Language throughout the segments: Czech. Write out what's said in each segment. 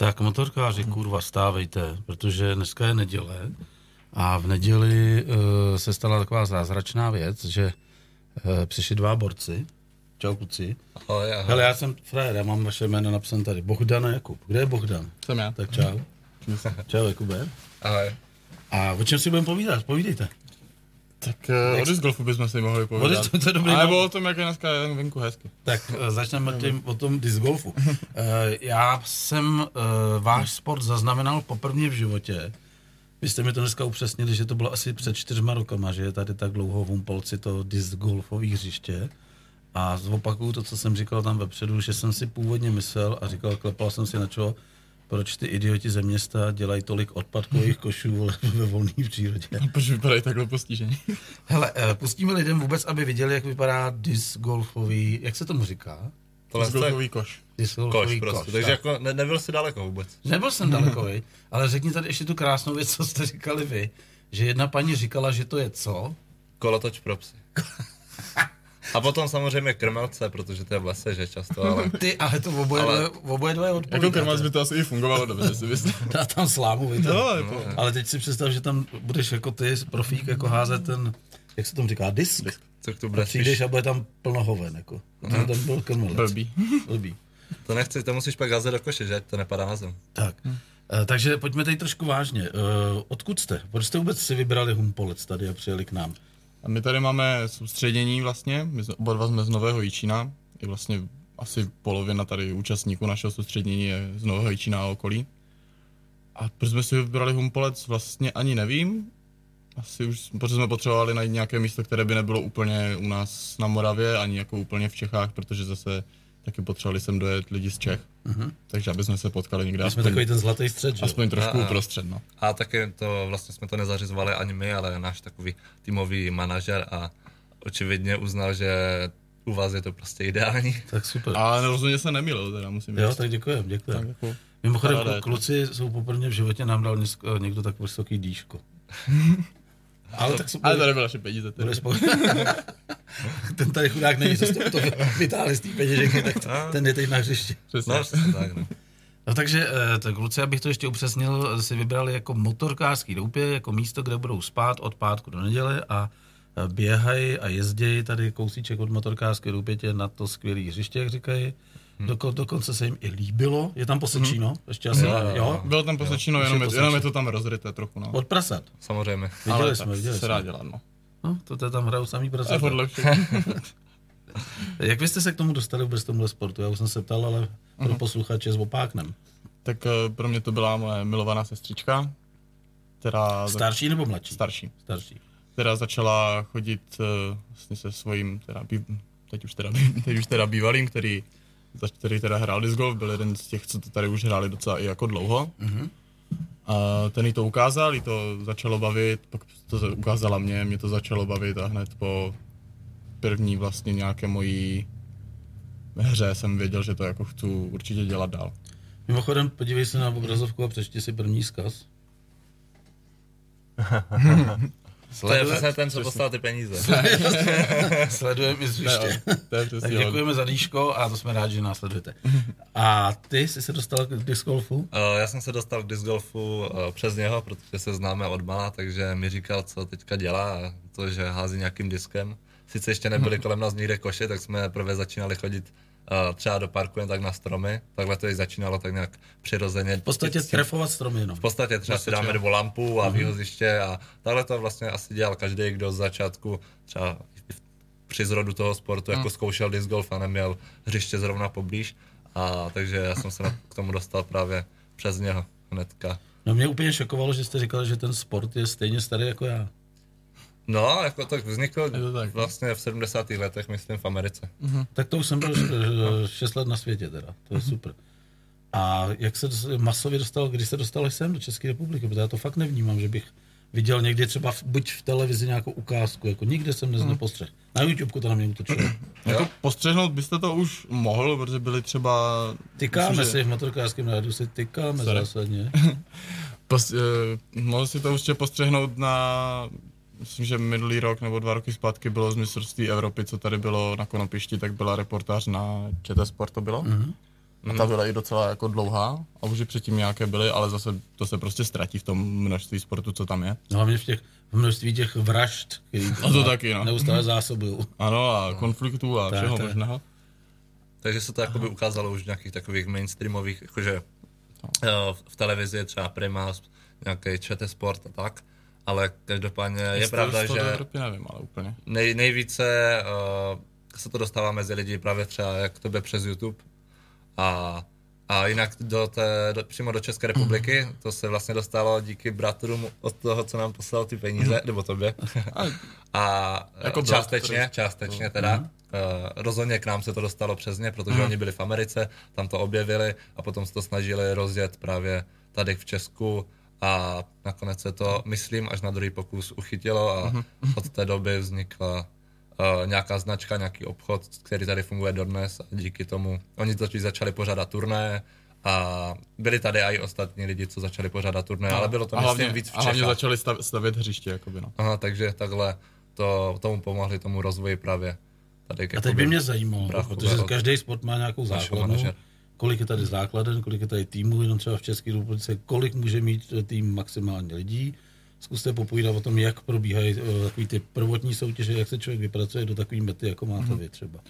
Tak motorkáři, kurva, stávejte, protože dneska je neděle a v neděli uh, se stala taková zázračná věc, že uh, přišli dva borci. Čau, kluci. Ahoj, ahoj. Hele, já jsem frajer, já mám vaše jméno napsané tady. Bohdan a Jakub. Kde je Bohdan? Jsem já. Tak čau. čau, Jakube. Ahoj. A o čem si budeme povídat? Povídejte. Tak uh, o disc golfu bychom si mohli disc- to je dobrý A nápad. nebo o tom, jak je dneska venku hezky. Tak eh, začneme tím o tom disc golfu. Eh, Já jsem eh, váš sport zaznamenal poprvé v životě. Vy jste mi to dneska upřesnili, že to bylo asi před čtyřma rokama, že je tady tak dlouho v Humpolci to disc golfové hřiště. A zopakuju to, co jsem říkal tam vepředu, že jsem si původně myslel a říkal, klepal jsem si na čo, proč ty idioti ze města dělají tolik odpadkových košů vole, ve volné přírodě. Proč vypadají takhle postižení? Hele, eh, pustíme lidem vůbec, aby viděli, jak vypadá disc golfový, jak se tomu říká? Tohle disc je golfový koš. Disc koš golfový prostě, takže jako ne, nebyl si daleko vůbec. Nebyl jsem daleko, vej. ale řekni tady ještě tu krásnou věc, co jste říkali vy, že jedna paní říkala, že to je co? Kolotoč pro psy. A potom samozřejmě krmelce, protože to je v lese, že často, ale Ty, ale to oboje, Ale- oboje dvoje Jako odpovídáte. krmac by to asi i fungovalo dobře, si myslím. Dá tam slámu, vej, to. No, je to. Ale teď si představ, že tam budeš jako ty, profík, jako házet ten, jak se tomu říká, disk. disk. co tu A bude přijdeš spíš, a bude tam plno hoven, jako. A Mhm. to tam byl krmelec. Blbý. Blbý. to nechci, to musíš pak házet do koše, že to nepadá na zem. Tak. Eh, Takže pojďme tady trošku vážně. Eh, Odkud jste? Proč jste vůbec si vybrali Humpolec tady a přijeli k nám? A my tady máme soustředění vlastně, my jsme, oba dva jsme z Nového Jičína, je vlastně asi polovina tady účastníků našeho soustředění je z Nového Jičína a okolí. A proč jsme si vybrali Humpolec, vlastně ani nevím. Asi už, protože jsme potřebovali najít nějaké místo, které by nebylo úplně u nás na Moravě, ani jako úplně v Čechách, protože zase taky potřebovali sem dojet lidi z Čech. Uh-huh. Takže aby jsme se potkali někde My jsme aspoň, takový ten zlatý střed, že? jo? aspoň trošku A- a- uprostřed. No. A taky to vlastně jsme to nezařizovali ani my, ale náš takový týmový manažer a očividně uznal, že u vás je to prostě ideální. Tak super. Ale rozhodně se nemilil, teda musím Jo, říct. tak děkujem, děkujem. Tak jako, Mimochodem, kluci jsou poprvé v životě nám dal dneska někdo tak vysoký dýško. Ale tak super. ale to nebyly naše peníze. Tedy. Spoko- ten tady chudák není, co jste to vytáhli z té peněženky, tak ten je teď na hřišti. Přesně. No, přesně tak, no. No takže, eh, tak kluci, abych to ještě upřesnil, si vybrali jako motorkářský doupě, jako místo, kde budou spát od pátku do neděle a eh, běhají a jezdí tady kousíček od motorkářské doupětě na to skvělé hřiště, jak říkají. Doko, dokonce se jim i líbilo. Je tam posečíno? Ještě asi, Jo, jo, jo? Bylo tam posečino, už je jenom, je, jenom je to tam rozryté trochu, no. Od prasat. Samozřejmě. Viděli Ale jsme, viděli se dá jsme. dělat, no. No, to, to tam hrajou samý prasat. Jak vy jste se k tomu dostali vůbec tomuhle sportu? Já už jsem se ptal, ale pro posluchače s opáknem. tak eh, pro mě to byla moje milovaná sestřička, která, Starší nebo mladší? starší, Starší. která začala chodit eh, vlastně se svým, teda, teď, už teda, teď už teda bývalým, který, za- který teda hrál disc golf, byl jeden z těch, co to tady už hráli docela i jako dlouho. Mhm. A ten jí to ukázal, jí to začalo bavit, pak to za- ukázala mě, mě to začalo bavit a hned po první vlastně nějaké mojí hře jsem věděl, že to jako chci určitě dělat dál. Mimochodem, podívej se na obrazovku a přečti si první zkaz. To je přesně ten, co poslal ty peníze. Sledujeme i z Ne, hřiště. to je Tak děkujeme za dýško a to jsme rádi, že nás sledujete. A ty jsi se dostal k disc golfu? Eh, Já jsem se dostal k disc golfu eh, přes něho, protože se známe od mala, takže mi říkal, co teďka dělá, a to, že hází nějakým diskem. Sice ještě nebyly kolem nás nikde koše, tak jsme prvé začínali chodit třeba do parku jen tak na stromy. Takhle to i začínalo tak nějak přirozeně. V podstatě trefovat stromy jenom. V podstatě třeba si dáme dvou lampu a výhoziště a takhle to vlastně asi dělal každý, kdo z začátku třeba při zrodu toho sportu jako zkoušel disc golf a neměl hřiště zrovna poblíž. A takže já jsem se na- k tomu dostal právě přes něho hnedka. No mě úplně šokovalo, že jste říkal, že ten sport je stejně starý jako já. No, jako tak vznikl to tak. vlastně v 70. letech, myslím, v Americe. Tak to už jsem byl 6 let na světě teda, to je super. A jak se masově dostal, když se dostal sem do České republiky, protože já to fakt nevnímám, že bych viděl někdy třeba v, buď v televizi nějakou ukázku, jako nikde jsem dnes nepostřeh. Na YouTube to na mě útočilo. Jako postřehnout byste to už mohl, protože byli třeba... Tykáme myslím, že- si v motorkářském rádu, si tykáme Sorry. zásadně. Pos, uh, mohl si to určitě postřehnout na, myslím, že minulý rok nebo dva roky zpátky bylo z mistrovství Evropy, co tady bylo na Konopišti, tak byla reportáž na ČT Sport to bylo. Mm-hmm. A ta byla i docela jako dlouhá a už i předtím nějaké byly, ale zase to se prostě ztratí v tom množství sportu, co tam je. No, hlavně v těch v množství těch vražd, který A to taky, no. neustále zásobují. Ano, a konfliktů a Tak, všeho tak. možného. Takže se to jakoby ukázalo už v nějakých takových mainstreamových, jakože No. eh, v televizi je třeba Prima, nějaký ČT Sport a tak, ale každopádně je pravda, že Evropy nevím, ale úplně. nej, nejvíce uh, se to dostává mezi lidi právě třeba jak tebe přes YouTube a, a jinak do té, do, přímo do České republiky, to se vlastně dostalo díky bratrům od toho, co nám poslal ty peníze, nebo tobě. a Jako jako brat, částečně, částečně teda. Uh, rozhodně k nám se to dostalo přes ně, protože oni byli v Americe, tam to objevili a potom se to snažili rozjet právě tady v Česku a nakonec se to, myslím, až na druhý pokus uchytilo a od té doby vznikla uh, nějaká značka, nějaký obchod, který tady funguje dodnes a díky tomu oni totiž začali pořádat turné a byli tady i ostatní lidi, co začali pořádat turné, ale bylo to a hlavně, myslím víc v a hlavně Čechách. začali stav, stavět hřiště, jakoby, no. Aha, takže takhle to, tomu pomohli tomu rozvoji právě tady. A teď by mě zajímalo, protože od každý sport má nějakou základnu, manažera. Kolik je tady základen, kolik je tady týmů, jenom třeba v České republice, kolik může mít eh, tým maximálně lidí. Zkuste popovídat o tom, jak probíhají eh, takový ty prvotní soutěže, jak se člověk vypracuje do takové mety, jako máte vy třeba.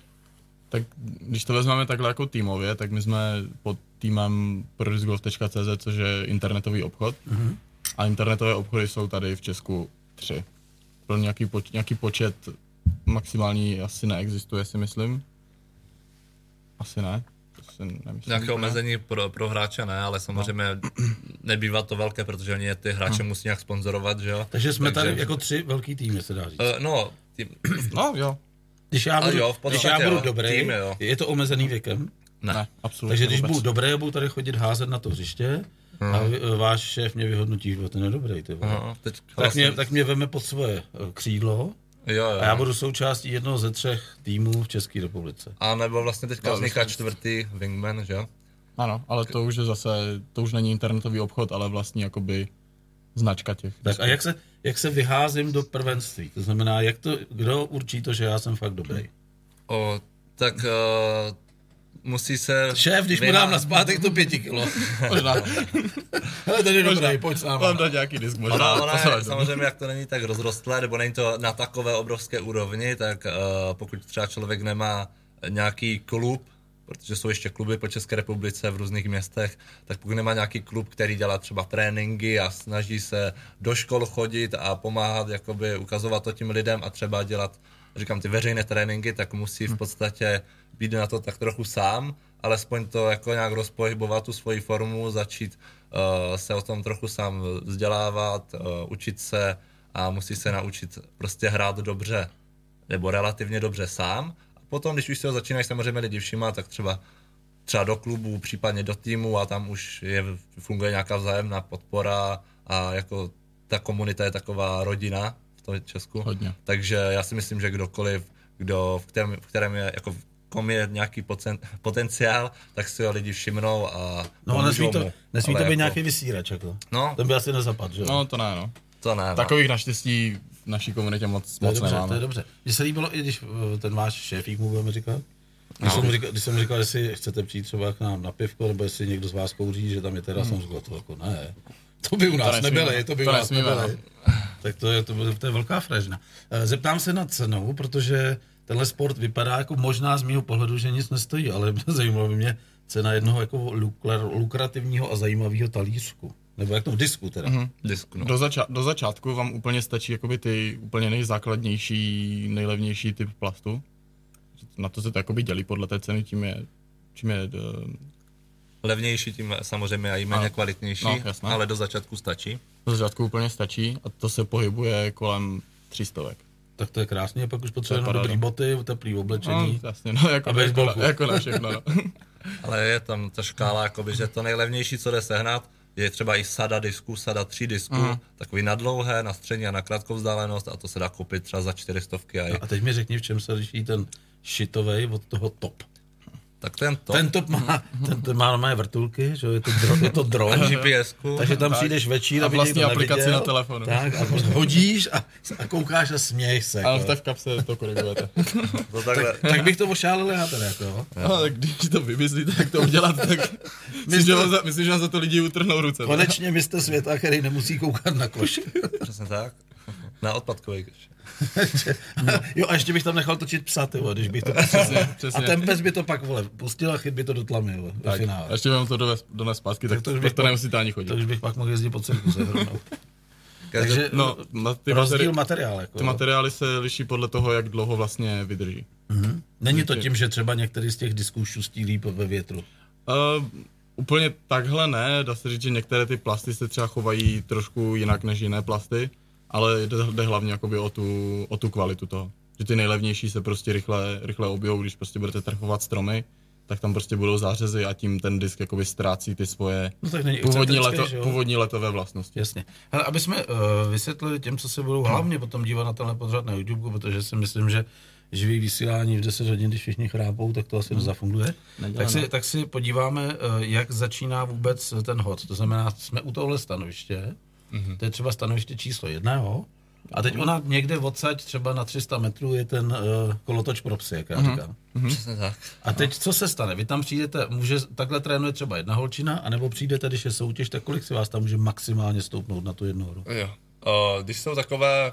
Tak když to vezmeme takhle jako týmově, tak my jsme pod týmem prodisgolf.cz, což je internetový obchod. Mm-hmm. A internetové obchody jsou tady v Česku tři. Pro nějaký, poč- nějaký počet maximální asi neexistuje, si myslím. Asi ne. To si nemyslím. Nějaké omezení pro, pro hráče ne, ale samozřejmě nebývá to velké, protože oni ty hráče musí nějak sponzorovat, že jo? Takže jsme tady jako tři velký týmy, se dá říct. Uh, no, tím, No jo, Když já budu, jo, v když já budu jo, dobrý, týmy, jo. je to omezený věkem. ne, ne. absolutně Takže když vůbec. budu dobrý, budu tady chodit házet na to hřiště a vy- váš šéf mě vyhodnotí, že ten je dobrý. Ty vole. No, teď tak, vlastně, mě, tak mě veme pod svoje eh, křídlo jo, jo. a já budu součástí jednoho ze třech týmů v České republice. A nebo vlastně teďka vzniká čtvrtý wingman, že jo? Ano, ale to už je zase, to už není internetový obchod, ale vlastně jakoby značka těch. Tak a jak se, jak se vyházím do prvenství? To znamená, jak to, kdo určí to, že já jsem fakt dobrý? O, tak uh, musí se... Šéf, když mu vyhá- dám na zpátek to pěti kilo. Možná, Hele, ten je dobrý, pojď s náma. mám dát nějaký disk možná. Ona, ona je, samozřejmě, jak to není tak rozrostlé, nebo není to na takové obrovské úrovni, tak uh, pokud třeba člověk nemá nějaký klub, protože jsou ještě kluby po České republice v různých městech, tak pokud nemá nějaký klub, který dělá třeba tréninky a snaží se do škol chodit a pomáhat, jakoby ukazovat to tím lidem a třeba dělat, říkám, ty veřejné tréninky, tak musí v podstatě být na to tak trochu sám, alespoň to jako nějak rozpohybovat tu svoji formu, začít uh, se o tom trochu sám vzdělávat, uh, učit se a musí se naučit prostě hrát dobře nebo relativně dobře sám. A potom, když už se ho začínají samozřejmě lidi všímat, tak třeba třeba do klubu, případně do týmu a tam už je, funguje nějaká vzájemná podpora a jako ta komunita je taková rodina v tom Česku. Hodně. Takže já si myslím, že kdokoliv, kdo, v kterém, v kterém je jako kom je nějaký pocen, potenciál, tak si ho lidi všimnou a No, nesmí to, mu. nesmí Ale to být jako, nějaký vysírač, jako. No, Ten by asi nezapad, že jo? No to ne, no. to ne. no. Takových naštěstí v naší komunitě moc, To je moc dobře, nemáme. to je dobře. Mně se líbilo, i když eh, ten váš šéfík mu budeme říkat, když, jsem mu říkal, když jsem říkal, jestli chcete přijít třeba k nám na pivko, nebo jestli někdo z vás kouří, že tam je teda, jsem říkal, to jako ne. To by u nás nesmíme, nebyli, to by to u nás nesmíme, nebyli. Tak to je, to, to je velká fražna. Eh, Zeptám se na cenu, protože tenhle sport vypadá jako možná z mého pohledu, že nic nestojí, ale zajímalo by mě cena jednoho jako lukra- lukrativního a zajímavého talířku. Nebo jak to v disku teda. Mm-hmm. disku, no. Do, zača- do začátku vám úplně stačí jakoby ty úplně nejzákladnější, nejlevnější typ plastu. Na to se to jakoby dělí podle té ceny, tím je, čím je eh, Levnější tím samozřejmě a i méně Ano. kvalitnější, No, ale do začátku stačí. do začátku úplně stačí a to se pohybuje kolem 300. Tak to je krásně, pak už potřebujeme dobrý boty, teplý No, oblečení. jasně, no, jako, A jako, na, jako na všechno, no. Ale je tam ta škála, jakoby, že to nejlevnější, co jde sehnat, je třeba i sada disků, sada tří disků, Mhm. takový na dlouhé, na střední a na krátkou vzdálenost a to se dá koupit třeba za 400 a i. A teď mi řekni, v čem se liší ten šitovej od toho top. Tak ten top, Ten top má, ten top má normálně vrtulky, že jo, je to, dro, je to dron, GPS-ku, takže tam přijdeš večír, A vlastní aplikaci neviděl. na telefonu. Tak, a hodíš a, a koukáš a směješ se. Ale jako. v té v kapse to korigujete. to takhle, tak, tak bych to ošálil já teda, jako, jo. No, tak když to vymyslíte, jak to udělat, tak myslím, že vám za, myslím, že vám za to lidi utrhnou ruce. Konečně mistr světa, který nemusí koukat na koš. přesně tak, na odpadkový koš. jo, a ještě bych tam nechal točit psa, ty vole, když bych to Přesně, A přesně. ten pes by to pak, vole, pustil a chyt by to do tlamy, vole, do tak, finále. a ještě vám to dones, dones zpátky, tak, Tak to to, už bych to pak- nemusíte ani chodit. To už bych pak mohl jezdit po cirkuse rovnou. Takže, No, na ty, rozdíl materi- materiál, jako. ty materiály se liší podle toho, jak dlouho vlastně vydrží. Mhm. Není to tím, že třeba některý z těch disků šustí líp ve větru. Uh, úplně takhle ne, dá se říct, že některé ty plasty se třeba chovají trošku jinak než jiné plasty, ale jde, jde hlavně jakoby o tu, o tu kvalitu toho. Že ty nejlevnější se prostě rychle, rychle objevou, když prostě budete trhovat stromy, tak tam prostě budou zářezy a tím ten disk jakoby ztrácí ty svoje No tak není původní, leto, že původní letové vlastnosti. Jasně. Hele, aby jsme uh, vysvětlili těm, co se budou hlavně potom dívat na tenhle pořad na YouTube, protože si myslím, že živý vysílání v 10 hodin, když všichni chrápou, tak to asi nezafunguje. Nedělá, Tak si, no. tak si podíváme, uh, jak začíná vůbec ten hod. To znamená, jsme u tohle stanoviště, mm-hmm. to je třeba stanoviště číslo jedna, jo? A teď ona někde odsaď třeba na 300 metrů je ten uh, kolotoč pro psy, jak já říkám. přesně tak. A teď co se stane? Vy tam přijdete, může, takhle trénuje třeba jedna holčina, anebo přijdete, když je soutěž, tak kolik si vás tam může maximálně stoupnout na tu jednu horu? Jo. O, když jsou takové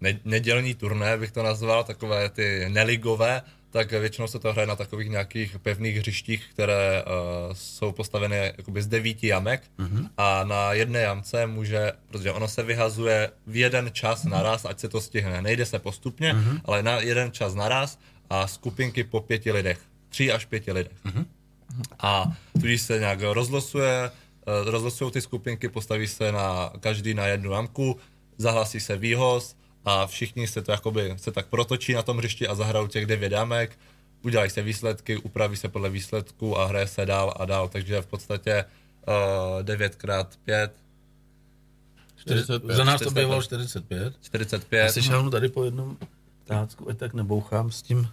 ne- nedělní turné, bych to nazval, takové ty neligové, tak většinou se to hraje na takových nějakých pevných hřištích, které uh, jsou postaveny jakoby z devíti jamek mm-hmm. a na jedné jamce může, protože ono se vyhazuje v jeden čas naraz, ať se to stihne. Nejde se postupně, mm-hmm. ale na jeden čas naraz a skupinky po pěti lidech. Tři až pěti lidech. Mm-hmm. A tudíž se nějak rozlosuje, eh, rozlosují ty skupinky, postaví se na každý na jednu jamku, zahlasí se výhoz a všichni se to jakoby se tak protočí na tom hřišti a zahrajou těch devět jamek, udělají se výsledky, upraví se podle výsledku a hraje se dál a dál, takže v podstatě uh, 9x5, 45. Za nás to 45. bývalo 45. Já 45, si šáhnu tady po jednom tácku, ať tak nebouchám s tím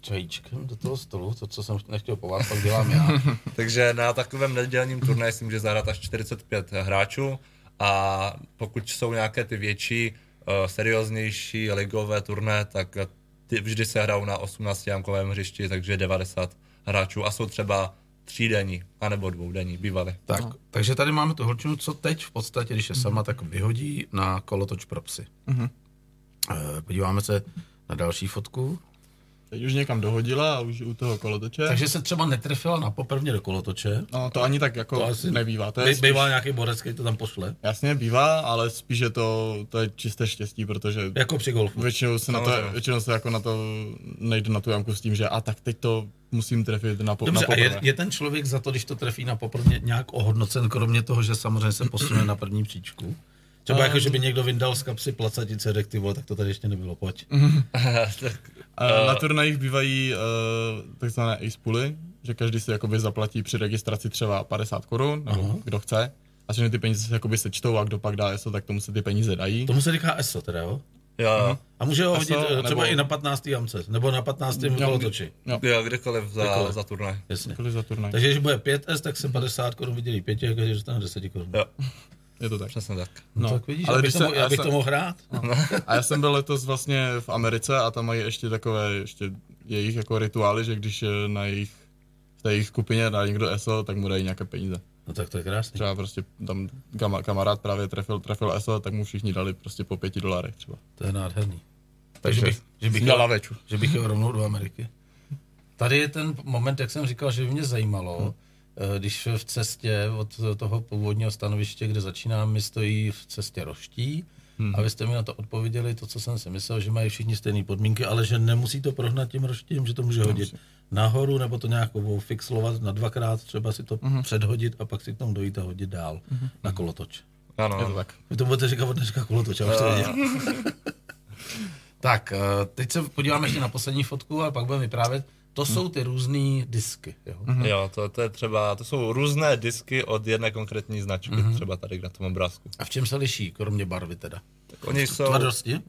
čajíčkem do toho stolu, to, co jsem nechtěl po vás, pak dělám já. takže na takovém nedělním turnaji si může zahrát až 45 hráčů a pokud jsou nějaké ty větší, serióznější ligové turné, tak eh, ty vždy se hrajou na 18 jamkovém hřišti, takže 90 hráčů a jsou třeba třídenní, anebo dvoudenní, bývaly. Tak, takže tady máme tu holčinu, co teď v podstatě, když je sama, tak vyhodí na kolotoč pro psy. Eh, Podíváme se na další fotku. Teď už někam dohodila a už u toho kolotoče. Takže se třeba netrefila na poprvně do kolotoče. No to ani tak jako To asi nebývá. To je spíš, bývá nějaký borec, který to tam pošle. Jasně, bývá, ale spíš je to, to je čisté štěstí, protože Jako při golfu. většinou se, na to, Samozřejmě. většinou se jako na to nejde na tu jamku s tím, že a tak teď to musím trefit na, po, Dobře, na a je, poprvé. je ten člověk za to, když to trefí na poprvé nějak ohodnocen, kromě toho, že samozřejmě se posune na první příčku? Třeba Um, jako, že by někdo vyndal z kapsy placatice, řekl ty vole, tak to tady ještě nebylo, pojď. tak, A na turnajích bývají uh, takzvané ace pooly, že každý si jakoby zaplatí při registraci třeba 50 korun, nebo Aha. kdo chce. A všechny ty peníze se jakoby sečtou a kdo pak dá ESO, tak tomu se ty peníze dají. Tomu se říká ESO teda, jo? jo, A může ho hodit ESO, třeba nebo- i na 15. jamce, nebo na 15. Jo, kolotoči. Jo, jo, kdekoliv za, Kdekoliv. za turnaj. Jasně. kolik za turnaj. Takže když bude 5S, tak se 50 korun vydělí 5 a každý dostane 10 korun. Jo, Je to tak. přesně tak. No, No, tak vidíš, ale když to, mo- se- já bych to mohl hrát. A já jsem byl letos vlastně v Americe a tam mají ještě takové, ještě jejich jako rituály, že když je na jejich, v té jejich skupině dá někdo ESO, tak mu dají nějaké peníze. No tak to je krásný. Třeba prostě tam kama, kamarád právě trefil, trefil ESO, tak mu všichni dali prostě po pěti dolarech třeba. To je nádherný. Takže Takže bych, že bych, jel, že bych jel rovnou do Ameriky. Tady je ten moment, jak jsem říkal, že by mě zajímalo, eh, když v cestě od toho původního stanoviště, kde začínám, mi stojí v cestě roští, a vy jste mi na to odpověděli, to, co jsem si myslel, že mají všichni stejné podmínky, ale že nemusí to prohnat tím roštím, že to může hodit nahoru, nebo to nějak fixlovat na dvakrát, třeba si to předhodit a pak si k tomu dojít a hodit dál na kolotoč. Ano, Je to tak. Vy to budete říkat od dneška kolotoč, já už to věděl. tak, eh, teď se podíváme ještě na poslední fotku a pak budeme vyprávět. To jsou ty různé disky. Jo? Jo, to, to je třeba, to jsou různé disky od jedné konkrétní značky, třeba tady na tom obrázku. A v čem se liší, kromě barvy teda? Tak oni jsou, Tvrdosti?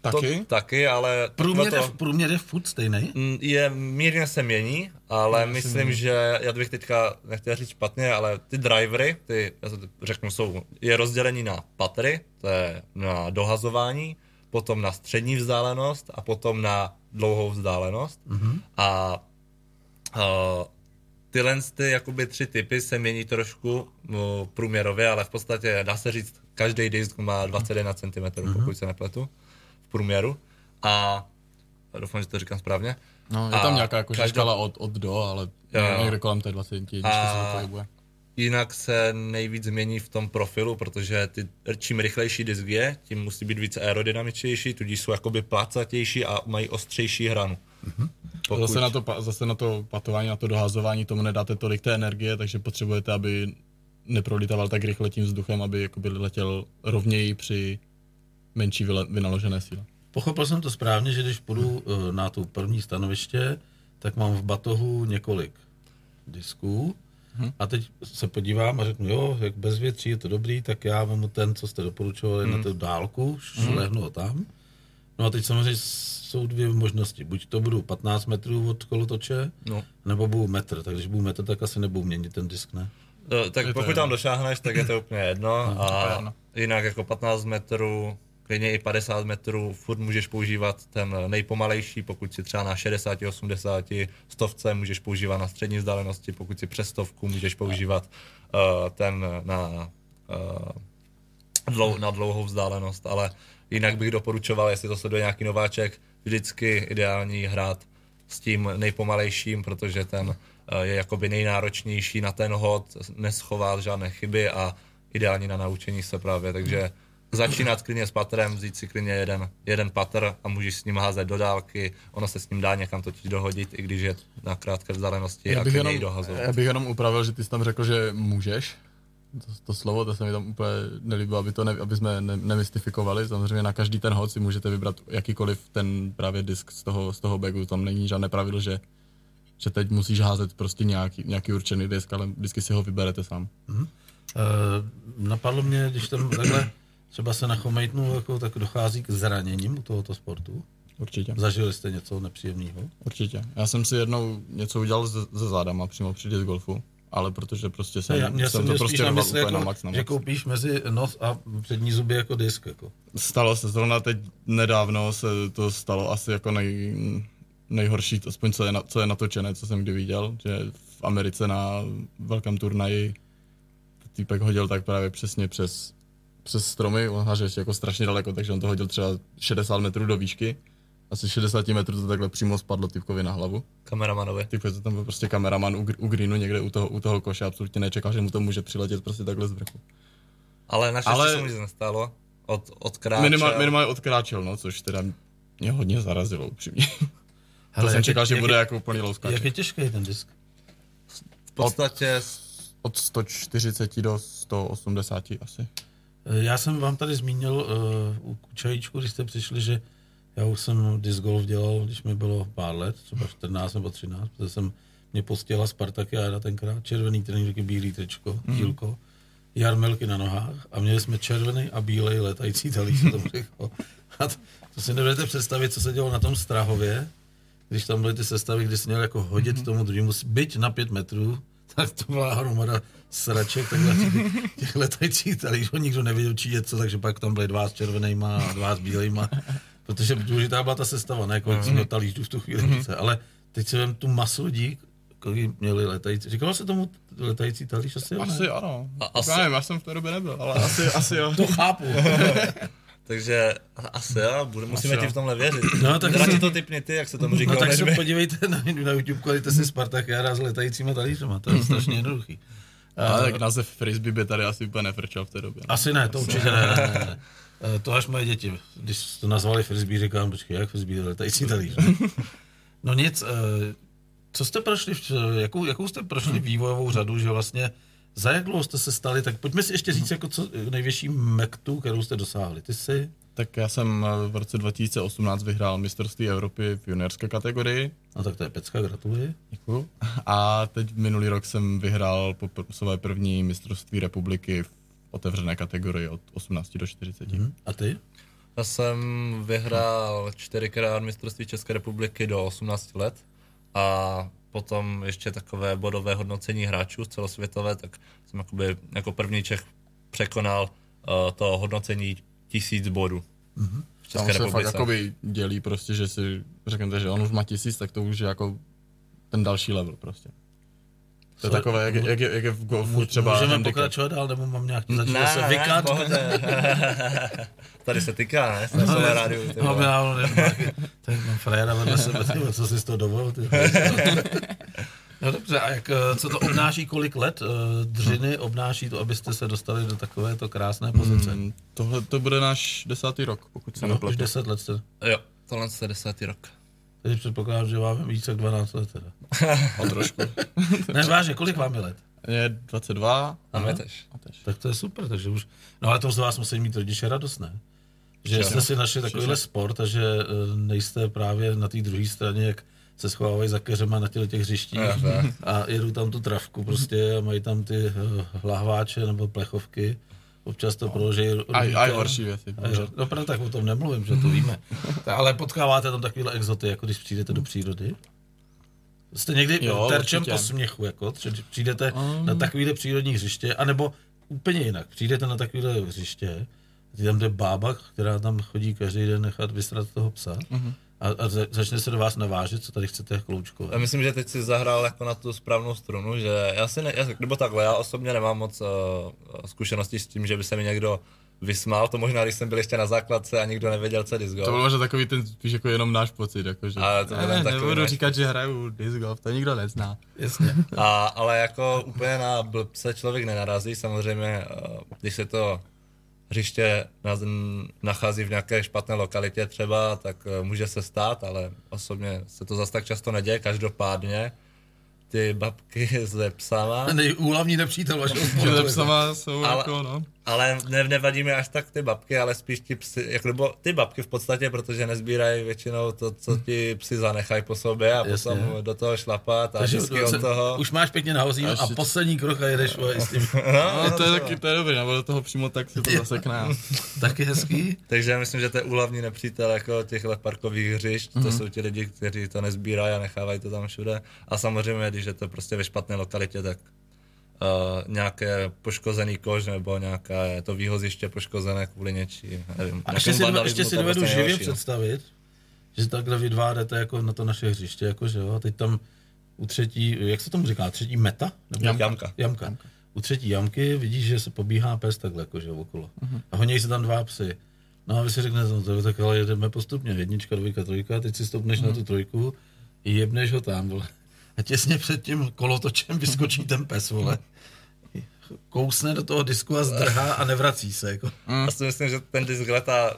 Taky? To, taky, ale... Průměr, to, je, průměr je furt stejný? Mm, Je, mírně se mění, ale Já si myslím, mění. že, já bych teďka nechtěl říct špatně, ale ty drivery, ty, já to řeknu, jsou, je rozdělení na patry, to je na dohazování, potom na střední vzdálenost a potom na dlouhou vzdálenost. Mm-hmm. A uh, tyhle ty jakoby tři typy se mění trošku no, průměrově, ale v podstatě dá se říct, každý disk má 21 cm, mm-hmm. pokud se nepletu, v průměru. A doufám, že to říkám správně. No, je A tam nějaká jako každá- škala od, od do, ale Jo, jo. někde kolem té 20 když A- se to pohybuje. Jinak se nejvíc změní v tom profilu, protože ty, čím rychlejší disk je, tím musí být více aerodynamičtější, tudíž jsou jakoby plácatější a mají ostřejší hranu. Mm-hmm. Pokud, Zase na, to, zase na to patování, na to dohazování, tomu nedáte tolik té energie, takže potřebujete, aby neprolítával tak rychle tím vzduchem, aby jakoby letěl rovněji při menší vyle- vynaložené síle. Pochopil jsem to správně, že když půjdu eh, na tu první stanoviště, tak mám v batohu několik disků a teď se podívám a řeknu, jo, jak bez větří je to dobrý, tak já vemu ten, co jste doporučovali na tu dálku, šlehnu ho tam. No a teď samozřejmě jsou dvě možnosti. Buď to budu 15 metrů od kolotoče, No. nebo budu metr. Tak když budu metr, tak asi nebudu měnit ten disk, ne? Eh, tak Je pokud jedno. tam došáhneš, tak je to úplně jedno. je a jedno. jinak jako 15 metrů, klidně i 50 metrů, furt můžeš používat ten nejpomalejší, pokud si třeba na 60, 80, stovce můžeš používat na střední vzdálenosti, pokud si přes stovku můžeš používat uh, ten na, uh, dlou, na dlouhou vzdálenost, ale jinak bych doporučoval, jestli to sleduje nějaký nováček, vždycky ideální hrát s tím nejpomalejším, protože ten eh, je jakoby nejnáročnější na ten hod, neschová žádné chyby a ideální na naučení se právě, takže začínat klidně s patrem, vzít si klidně jeden, jeden patr a můžeš s ním házet do dálky, ono se s ním dá někam totiž dohodit, i když je na krátké vzdálenosti a Já bych, klidně i jenom, dohazovat. já bych jenom upravil, že ty jsi tam řekl, že můžeš. To, to slovo, to se mi tam úplně nelíbilo, aby, to ne, aby jsme ne, nemystifikovali. Samozřejmě na každý ten hod si můžete vybrat jakýkoliv ten právě disk z toho, z toho bagu. Tam není žádné pravidlo, že, že teď musíš házet prostě nějaký, nějaký určený disk, ale vždycky si ho vyberete sám. Uh, napadlo mě, když tam takhle třeba se nachomejtnu, jako, tak dochází k zraněním u tohoto sportu. Určitě. Zažili jste něco nepříjemného? Určitě. Já jsem si jednou něco udělal se, se zádama přímo při disc golfu, ale protože prostě jsem, Já, já jsem, jsem to prostě na rval úplně jako, na max, na že max. koupíš mezi nos a přední zuby jako disk. Jako. Stalo se, zrovna teď nedávno se to stalo asi jako nej, nejhorší, aspoň co je, na, co je natočené, co jsem kdy viděl, že v Americe na velkém turnaji týpek hodil tak právě přesně přes, přes stromy, on háže ještě jako strašně daleko, takže on to hodil třeba 60 metrů do výšky, asi 60 metrů to takhle přímo spadlo typkovi na hlavu. Kameramanovi. Typ, to tam byl prostě kameraman u, u greenu někde u toho, u toho koše, absolutně nečekal, že mu to může přiletět prostě takhle z vrchu. Ale naštěstí Ale- se mu nic nestalo. Od, odkráčel. Minimálně, minimálně odkráčel, no, což teda mě hodně zarazilo upřímně. Hele, to jsem jak čekal, je, že jak bude je, jako úplný Jak louskač. je těžký ten disk? V podstatě s- Od 140 do 180 asi. Eh, Já jsem vám tady zmínil uh, u Kučajíčku, když jste přišli, že já už jsem disc golf dělal, když mi bylo pár let, třeba 14 nebo 13, protože jsem mě postihla Spartakiáda tenkrát, červený trenýrky, bílý tričko, Mhm. dílko, jarmelky na nohách a měli jsme červený a bílej letající talíř, se tomu říkalo. A to, to si nedovedete představit, co se dělo na tom Strahově, když tam byly ty sestavy, kdy jsi měl jako hodit Mhm. tomu druhému, byť na pět metrů, tak to byla hromada sraček, takhle těch, těch letajících talířů, nikdo nevěděl, či je co, takže pak tam byly dva s červenýma a dva s bílejma, protože důležitá byla ta sestava, ne kolik Mhm. měl talířů v tu chvíli ruce, ale teď si vem tu masu lidí, kolik měli letající, říkalo se tomu letající talíř asi, jo, ne? Asi ano. A, asi- Já nevím, já jsem v té době nebyl, ale asi, asi jo. To chápu. takže asi jo, bude, musíme ti v tomhle věřit. No, tak Radši se- to typni ty, jak se tomu No říkalo, tak se podívejte na, na YouTube, dejte si Spartakiáda s letajícíma talířema, to je strašně jednoduchý. Ale tak název Frisbee by tady asi úplně nefrčel v té době. Asi ne, to určitě ne, ne, ne, ne. Eh, To až moje děti. Když to nazvali frisbee, říkám, počkej, jak frisbee, letající talíř. No nic, eh, co jste prošli, v- jakou, jakou jste prošli vývojovou řadu, že vlastně za jak dlouho jste se stali, tak pojďme si ještě říct, jako co největší mektu, kterou jste dosáhli. Ty jsi, Tak já jsem eh, v roce 2018 vyhrál mistrovství Evropy v juniorské kategorii. no tak to je pecka, gratuluji. Děkuju. A teď minulý rok jsem vyhrál po pr- své první mistrovství republiky v otevřené kategorii od 18 do 40. Hm? A ty? Já jsem vyhrál čtyřikrát mistrovství České republiky do 18 let a potom ještě takové bodové hodnocení hráčů celosvětové, tak jsem jakoby jako první Čech překonal uh, to hodnocení tisíc bodů. Mm-hmm. V České Tam se republice. fakt jakoby dělí prostě, že si řeknete, že on už má tisíc, tak to už je jako ten další level prostě. To je takové, jak, jak, jak je v golfu třeba Můžeme handicap. pokračovat dál, nebo mám nějaký začít ne, se vykat? Tady se týká, ne? Jsme no, rádiu. No, já tak mám frajera vedle sebe, tyhle, co jsi z toho dovolil? No dobře, a jak, eh, co to obnáší, kolik let uh, dřiny obnáší to, abyste se dostali do takovéto krásné pozice? Hmm, tohle to bude náš desátý rok, pokud se no, nepletu. Už deset let jste. Jo, tohle je desátý rok. Teď předpokládám, že máme více jak 12 let teda. A trošku. ne, vážně, kolik vám je let? Je 22. A my tež. Tak to je super, takže už... No ale to z vás musí mít rodiče radost, ne? Že jste si našli takovýhle sport a že eh, nejste právě na té druhé straně, jak se schovávají za keřema na těch hřištích a jedou tam tu travku prostě a mají tam ty eh, lahváče nebo plechovky občas to no. proloží. A i horší věci. No proto tak o tom nemluvím, že to víme. Ale potkáváte tam takovéhle exoty, jako když přijdete do přírody? Jste někdy jo, terčem určitě. posměchu, jako, třeba přijdete um. na takovéhle přírodní hřiště, anebo úplně jinak, přijdete na takovéhle hřiště, tam jde bába, která tam chodí každý den nechat vystrat toho psa, uh-huh a, a začne se do vás navážet, co tady chcete kloučkovat. Já myslím, že teď si zahrál jako na tu správnou strunu, že já si ne, já, nebo takhle, já osobně nemám moc uh, zkušeností s tím, že by se mi někdo vysmál, to možná, když jsem byl ještě na základce a nikdo nevěděl, co je disc golf. To byl možná takový ten spíš jako jenom náš pocit, jako že... Ale to ne, takový nebudu náš... říkat, že hraju disc golf, to nikdo nezná. Jasně. A, ale jako úplně na blbce člověk nenarazí, samozřejmě, uh, když se to hřiště nachází v nějaké špatné lokalitě třeba, tak eh, může se stát, ale osobně se to zase tak často neděje. Každopádně ty babky se psama. Nejúhlavní nepřítel vašeho sportu. Jsou ale, jako, no. Ale ne, nevadí mi až tak ty babky, ale spíš ti psy, jako, nebo ty babky v podstatě, protože nezbírají většinou to, co ti psi zanechají po sobě a Jasně. potom do toho šlapat a Takže vždycky od toho. Už máš pěkně nahoří a, a poslední krok a jedeš s tím. no, no, to, je taky, to je dobrý, nebo do toho přímo tak se to zasekne. taky hezký. Takže já myslím, že to je úhlavní nepřítel jako těchto parkových hřišť, mm-hmm. to mhm. jsou ti lidi, kteří to nezbírají a nechávají to tam všude. A samozřejmě, když je to prostě ve špatné lokalitě, tak uh, nějaké poškozený kož nebo nějaké to výhoziště poškozené kvůli něčí, nevím. A ještě si, ještě si dovedu živě nejhorší, představit, že takhle vy dva jdete jako na to naše hřiště, jako že jo, a teď tam u třetí, jak se tomu říká, třetí meta? Nebo jamka. jamka. Jamka. jamka. U třetí jamky vidíš, že se pobíhá pes takhle, jako že okolo. Uh-huh. A honí se tam dva psy. No a vy si řeknete, no to tak ale jedeme postupně, jednička, dvojka, trojka, teď si stoupneš uh-huh. na mhm. tu trojku, jebneš ho tam, vole. A těsně před tím kolotočem vyskočí ten pes, vole kousne do toho disku a zdrhá a nevrací se. Jako. Mm. Já si myslím, že ten disk letá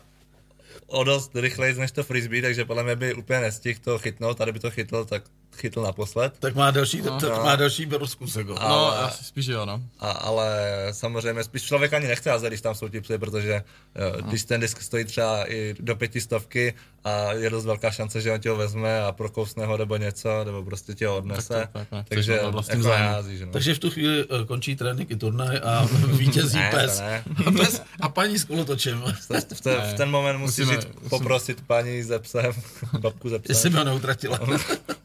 o dost rychleji než to frisbee, takže podle mě by úplně nestihl to chytnout, tady by to chytl, tak chytl naposled. Tak má další, no. tak má další rozkus, jako. Ale, no, asi spíš jo, no. A, ale samozřejmě spíš člověk ani nechce jazdet, když tam jsou ti psy, protože jo, no. když ten disk stojí třeba i do pětistovky a je dost velká šance, že on tě ho vezme a prokousne ho nebo něco, nebo prostě tě ho odnese. Tak to, tak, tak, takže jako nehází, že no. Takže v tu chvíli uh, končí trénink i turnaj a vítězí ne, pes. Ne. A pes. A paní s kolotočem. V, ten, v ten moment musíš musíme, poprosit paní ze psem, babku ze psem. Jestli by ho neutratila.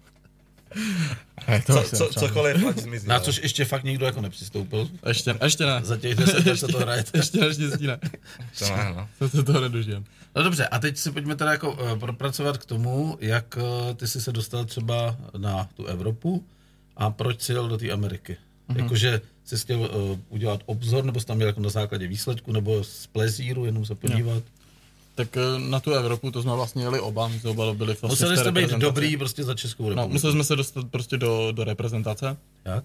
to co, co, cokoliv, ať zmizí. Na což ještě fakt nikdo jako nepřistoupil. Ještě, ještě ne. Za těch deset let se to hraje. Ještě naštěstí ne. To ne, no. To se toho nedožijem. No dobře, a teď si pojďme teda jako uh, propracovat k tomu, jak uh, ty jsi se dostal třeba na tu Evropu a proč jsi jel do té Ameriky. Mm-hmm. Jakože jsi chtěl uh, udělat obzor, nebo jsi tam měl jako na základě výsledku, nebo z plezíru, jenom se podívat. Jo. Tak eh, na tu Evropu to jsme vlastně jeli oba, jsme oba byli vlastně Museli jste být dobrý prostě za Českou no, republiku. No, museli jsme se dostat prostě do, do reprezentace. Jak?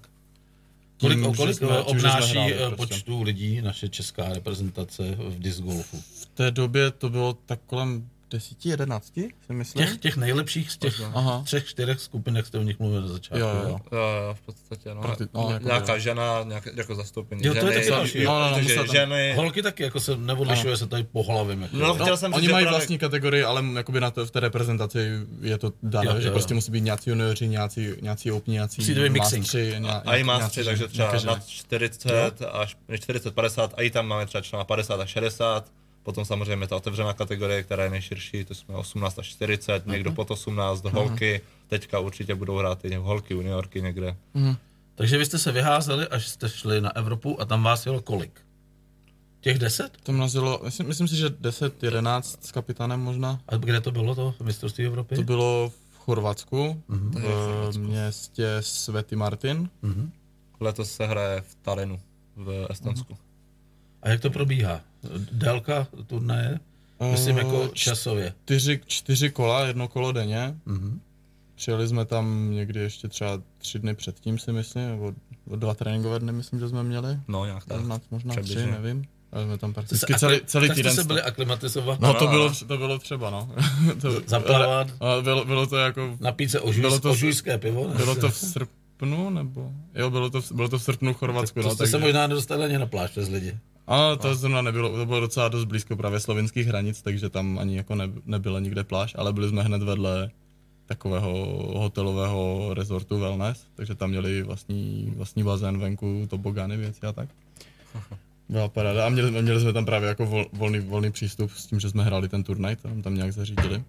Kolik, Tím, kolik jsme, obnáší hráli, eh, prostě. počtu lidí naše česká reprezentace v disc golfu? V té době to bylo tak kolem 10, 11, si myslím. Těch, těch nejlepších z těch Aha. třech, čtyřech skupin, jak jste o nich mluvil na začátku. Jo, jo. jo, jo v podstatě, no. Proti, no jako nějaká jo. žena, nějaké, jako zastoupení. Jo, to je taky další. No, no, no, tam, ženy... Holky taky jako se neodlišuje no. se tady pohlavím. Jako. No, chtěl no, jsem oni mají právě... vlastní kategorii, ale jakoby na to, v té reprezentaci je to dané, jo, že jo, prostě musí být nějací junioři, nějací, nějací opni, nějací mastři. A i mastři, takže třeba nad 40 až 40, 50, a i tam máme třeba člena 50 a 60 Potom samozřejmě ta otevřená kategorie, která je nejširší, to jsme 18 až 40, někdo pod 18, holky. Teďka určitě budou hrát i holky, juniorky někde. Takže vy jste se vyházeli, až jste šli na Evropu a tam vás jelo kolik? Těch deset? To mrazilo, myslím, myslím si, že 10, 11 s kapitánem možná. A kde to bylo to mistrovství Evropy? To bylo v Chorvatsku, Mhm. v městě Svety Martin. Mhm. Letos se hraje v Talinu v Estonsku. A jak to probíhá? Délka turnaje? Myslím jako Eh, časově. Čtyři, čtyři kola, jedno kolo denně. Mhm. Přijeli jsme tam někdy ještě třeba tři dny předtím si myslím, nebo dva tréninkové dny myslím, že jsme měli. No, nějak tak. Možná, možná tři, Přibližně. nevím. Ale jsme tam Jste se prakticky celý, akli- celý tak týden. se byli aklimatizovat, No to No, bylo, no. to bylo třeba, no. to, zaplavat, ale bylo, bylo to jako, napít se Bylo ožujs, to- ožujské pivo. ne? bylo to v srpnu, nebo? Jo, bylo to, v- bylo to v srpnu v Chorvatsku, To no. jste se možná nedostali ani na pláž přes lidi. A to zrovna nebylo, to bylo docela dost blízko právě slovenských hranic, takže tam ani jako ne, nebylo nikde pláž, ale byli jsme hned vedle takového hotelového resortu wellness, takže tam měli vlastní, vlastní bazén venku, tobogany, věci a tak. Byla paráda a měli, měli jsme tam právě jako vol, volný, volný přístup s tím, že jsme hráli ten turnaj, to nám tam nějak zařídili.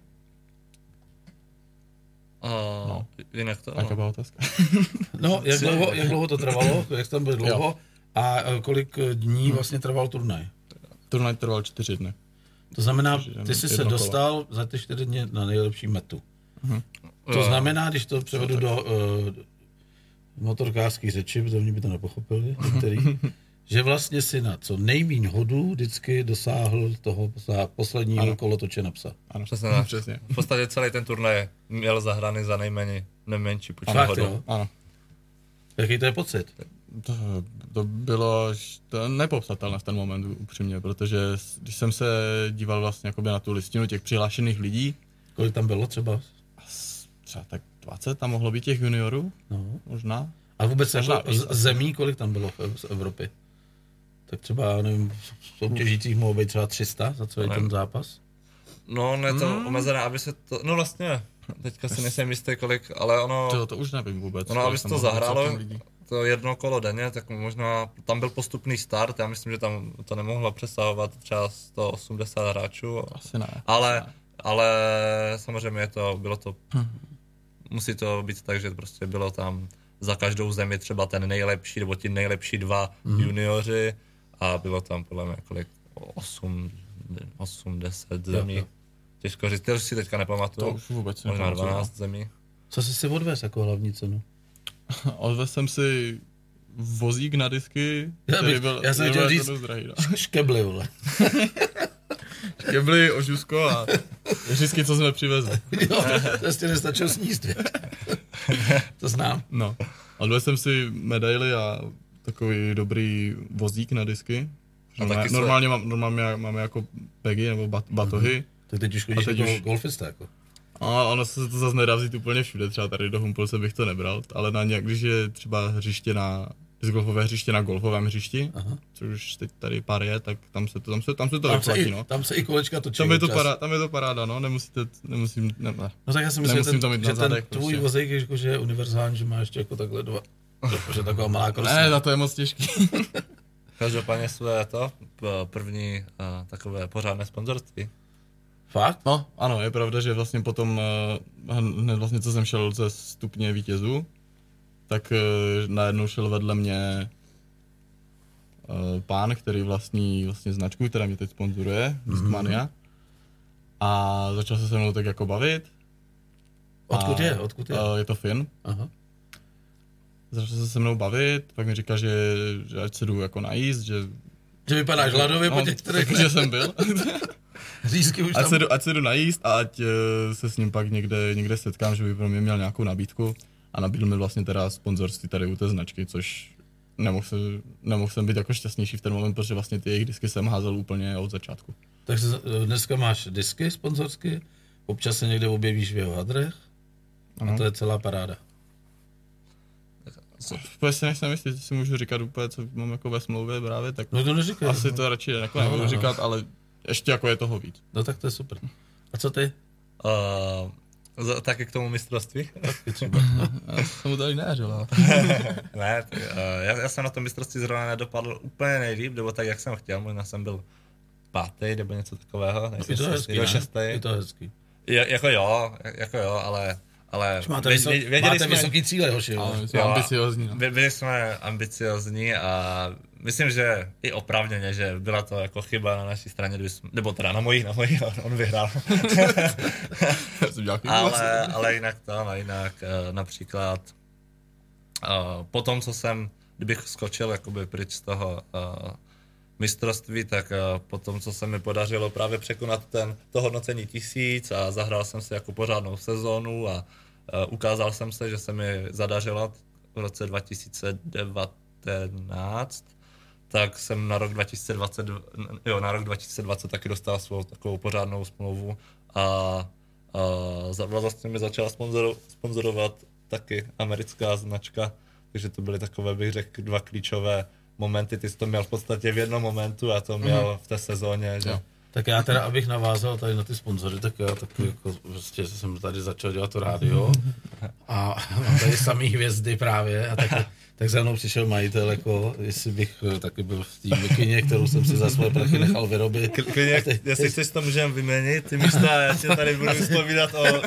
A No. jinak to, Jaká no. byla otázka? No, jak dlouho, jak dlouho to trvalo? Jak jste tam byli dlouho? A eh, kolik eh, dní vlastně trval turnaj? Turnaj trval čtyři dny. To znamená, ty jsi se kolo. dostal za ty čtyři dny na nejlepší metu. To Jo. znamená, když to převedu do uh, motorkářských řeči, protože oni by to nepochopili, některý, že vlastně si na co nejmíň hodů vždycky dosáhl toho za posledního Ano. kolotoče psa. Ano, Přesně tak. Přesně. V podstatě celý ten turnaj měl zahraný za nejméně, nejmenší počet hodů. Ano. Jaký to je pocit? To, to bylo to nepopsatelné v ten moment upřímně, protože když jsem se díval vlastně jakoby na tu listinu těch přihlášených lidí, Kolik tam bylo třeba? třeba tak 20 tam mohlo být těch juniorů, No. možná. A vůbec Možná jako zemí, kolik tam bylo v, z Evropy? Tak třeba, já nevím, soutěžících mohlo být třeba 300 za celý ten zápas. No, ne to Hmm. omezené, aby se to, no vlastně, teďka si nejsem jistý kolik, ale ono, To, to už nevím vůbec. ono aby se to zahrálo. To jedno kolo denně, tak možná, tam byl postupný start, já myslím, že tam to nemohlo přesahovat třeba 180 hráčů, Asi ne. ale, ale samozřejmě to, bylo to, Hm. musí to být tak, že prostě bylo tam za každou zemi třeba ten nejlepší, nebo ti nejlepší dva Mhm. junioři a bylo tam podle mě kolik, 8, 8 10 zemí. jo. Těžko říct, to už si teďka To nepamatuju, už vůbec možná nepamatuju. 12 zemí. Co jsi si odvez jako hlavní cenu? Odvezl jsem si vozík na disky, Já který bych- byl, já jsem chtěl byl říct- dost drahý, no. Škebly, vole. Kebly, ožusko a vždycky, co jsme přivezli. jo, to ještě nestačilo sníst, to znám. No. Odvezl jsem si medaily a takový dobrý vozík na disky. A Normálně, normálně, mám, normálně máme jako bagy nebo bat, batohy. Tak teď už chodíš jako golfista, jako. A ono se to zase nedá vzít úplně všude, třeba tady do Humpolce bych to nebral, ale na nějak, když je třeba hřiště na golfové hřiště na golfovém hřišti, Aha. což už teď tady pár je, tak tam se to, tam se, tam se to Tam se, vyplatí, i, no. tam se i kolečka točí. Tam je, to para, tam je to paráda, no, nemusíte, nemusím, ne, ne. No tak já si myslím, že Nemusím ten, to mít na že ten zádech, tvůj prostě. vozejk jako, že je univerzální, že má ještě jako takhle dva. Že taková malá krosna. Ne, na to je moc těžký. Každopádně své to, první a, takové pořádné sponzorství. Fakt? No, ano, je pravda, že vlastně potom, eh, hned vlastně co jsem šel ze stupně vítězů, tak eh, najednou šel vedle mě eh, pán, který vlastní vlastně značku, která mě teď sponzoruje, Discmania. A začal se se mnou tak jako bavit. Odkud a, je? Odkud je? je to Finn. Aha. Začal se se mnou bavit, pak mi říkal, že, že ať se jdu jako najíst, že... Že vypadáš hladově po no, těch čtyřech takže jsem byl. Řízky už ať, tam... se jdu, ať se jdu najíst a ať eh, se s ním pak někde, někde setkám, že by pro mě měl nějakou nabídku a nabídl mi vlastně teda sponzorství tady u té značky, což nemohl, se, nemohl jsem být jako šťastnější v ten moment, protože vlastně ty jejich disky jsem házel úplně od začátku. Takže eh, dneska máš disky sponzorsky, občas se někde objevíš v jeho hadrech a Ano. to je celá paráda. Úplně si nejsem jistý, že si můžu říkat úplně, co mám jako ve smlouvě právě, tak No to neříkej. asi no. to radši jako No, nebudu no. říkat, ale ještě jako je toho víc. No tak to je super. A co ty? Uh, za- taky k tomu mistrovství? Taky třeba. Já jsem mu neřil, ale... ne, uh, já, já jsem na tom mistrovství zrovna nedopadl úplně nejlíp, nebo tak, jak jsem chtěl, možná jsem byl pátý nebo něco takového. Je to hezký, ne? šestý. Je to hezký. Je, jako jo, jako jo, ale, ale Máte, vysok, vě- věděli máte jsme, vysoký cíle, hoši, jo. Ale my jsme Jo, ambiciozní. No. by, byli jsme ambiciozní a myslím, že i opravněně, že byla to jako chyba na naší straně, jsme, nebo teda na mojí, na mojí, on, on vyhrál. Ale, ale jinak to, ale jinak uh, například uh, po tom, co jsem, kdybych skočil jakoby pryč z toho uh, mistrovství, tak po tom, co se mi podařilo právě překonat ten, to hodnocení tisíc a zahrál jsem si jako pořádnou sezónu a ukázal jsem se, že se mi zadařilo v roce 2019, tak jsem na rok 2020, jo, na rok 2020 taky dostal svou takovou pořádnou smlouvu a, a vlastně mi začala sponzoro, sponzorovat taky americká značka, takže to byly takové, bych řekl, dva klíčové momenty. Ty jsi to měl v podstatě v jednom momentu a to měl mm. v té sezóně, že Jo. Tak já teda, abych navázal tady na ty sponzory, tak já taky jako prostě jsem tady začal dělat to rádio a mám tady samý hvězdy právě a tak, tak za mnou přišel majitel, jako jestli bych eh, taky byl v té mikině, kterou jsem si za svoje prachy nechal vyrobit. Klidně, A teď- jestli chceš to můžeme vyměnit, ty místa, já ti tady budu vyspovídat o...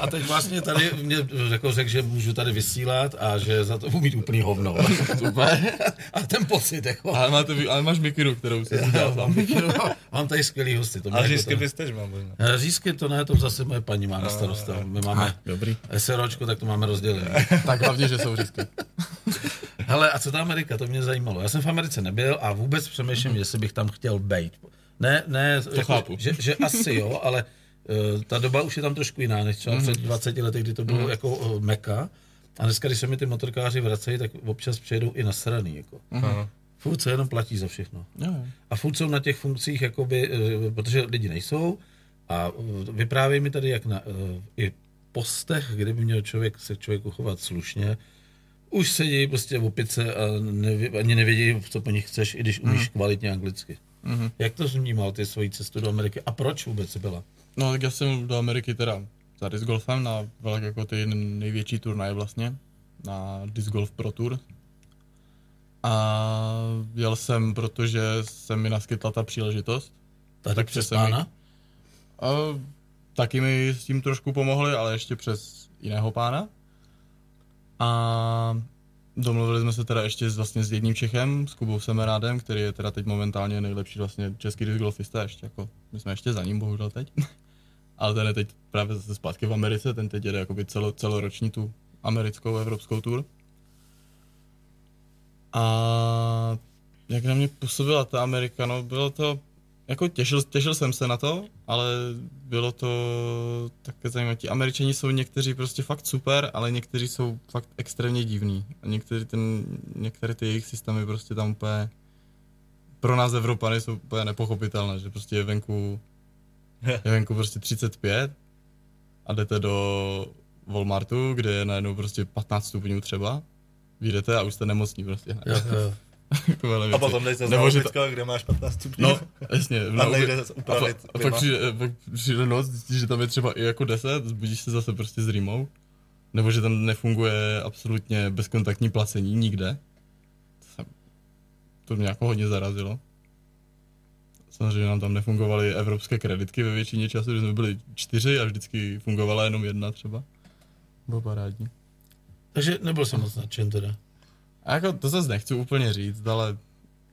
A teď vlastně tady mě jako řekl, že můžu tady vysílat a že za to budu mít úplný hovno. Super. A ten pocit, jako. Ale, máte, vy- ale máš mikinu, kterou jsi si Já dělal mám, mikinu, mám tady skvělý hosty. To A jako řízky to- bys tež mám možná. Eh, Řízky to ne, to zase moje paní má na starost. My máme Dobrý. SROčko, tak to máme rozdělené. Tak hlavně, že jsou řízky. Hele, a co ta Amerika, to mě zajímalo. Já jsem v Americe nebyl a vůbec přemýšlím, jestli bych tam chtěl být. Ne, ne, to chápu. Že, že, asi jo, ale uh, ta doba už je tam trošku jiná, než třeba před 20 lety, kdy to bylo jako uh, meka. A dneska, když se mi ty motorkáři vracejí, tak občas přijedou i nasraný. Jako. Aha. Furt se jenom platí za všechno. Jo. A furt jsou na těch funkcích, jakoby, eh, protože lidi nejsou. A vyprávějí mi tady, jak na eh, i postech, kdyby měl člověk se člověku chovat slušně, už sedí prostě v opice a neví, ani nevědí, co po nich chceš, i když umíš kvalitně anglicky. Mhm. Jak to vnímal ty svoji cestu do Ameriky a proč vůbec byla? No tak já jsem do Ameriky teda za disc golfem na velké jako ty největší turnaje vlastně, na Disc Golf Pro Tour. A jel jsem, protože se mi naskytla ta příležitost. Tady Tak přes přesně mi- pána? A taky mi s tím trošku pomohli, ale ještě přes jiného pána. A domluvili jsme se teda ještě s, vlastně s jedním Čechem, s Kubou Semerádem, který je teda teď momentálně nejlepší vlastně český disc golfista, ještě jako, my jsme ještě za ním bohužel teď. ale ten je teď právě zase zpátky v Americe, ten teď jede jakoby celo, celoroční tu americkou, evropskou tour. A jak na mě působila ta Amerika, no bylo to, jako těšil, těšil jsem se na to, ale bylo to také zajímavé. Ti američani jsou někteří prostě fakt super, ale někteří jsou fakt extrémně divní. A některý ten, některé ty jejich systémy prostě tam úplně pro nás Evropany jsou úplně nepochopitelné, že prostě je venku, je venku prostě 35 a jdete do Walmartu, kde je najednou prostě 15 stupňů třeba, vyjdete a už jste nemocní prostě hned. Jo, jo. Takovéhle A potom jdeš se Nebo že to- kde máš 15 stupňů. No, jasně. a no, nejde se a, upravit. pa, a pak přijde, pak přijde noc, zjistíš, že tam je třeba i jako 10, zbudíš se zase prostě s rýmou. Nebo že tam nefunguje absolutně bezkontaktní placení nikde. To, jsem, to mě jako hodně zarazilo. Samozřejmě nám tam nefungovaly evropské kreditky ve většině času, že jsme byli čtyři a vždycky fungovala jenom jedna třeba. Bylo parádní. Takže nebyl jsem moc nadšen teda. A jako to zase nechci úplně říct, ale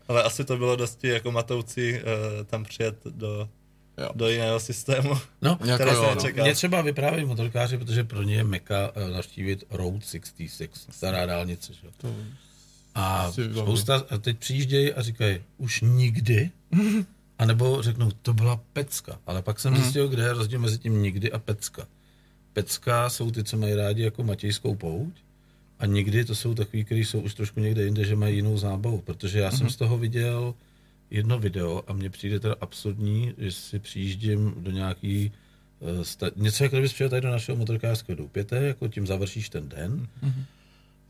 Ale asi to bylo dosti jako matoucí uh, tam přijet do, jo. do jiného systému. No, Jako jo, no. Mě třeba vyprávějí motorkáři, protože pro ně je meka eh, navštívit Road 66, stará dálnice. Že? To, A spousta, a teď přijíždějí a říkají, už nikdy? A nebo řeknou, to byla pecka. Ale pak jsem zjistil, kde je rozdíl mezi tím nikdy a pecka. Pecka jsou ty, co mají rádi jako matějskou pouť. A nikdy to jsou takový, kteří jsou už trošku někde jinde, že mají jinou zábavu. Protože já jsem z toho viděl jedno video a mně přijde teda absurdní, že si přijíždím do nějaký eh, sta- něco jako kdybys přijel tady do našeho motorkářského doupěte, jako tím završíš ten den.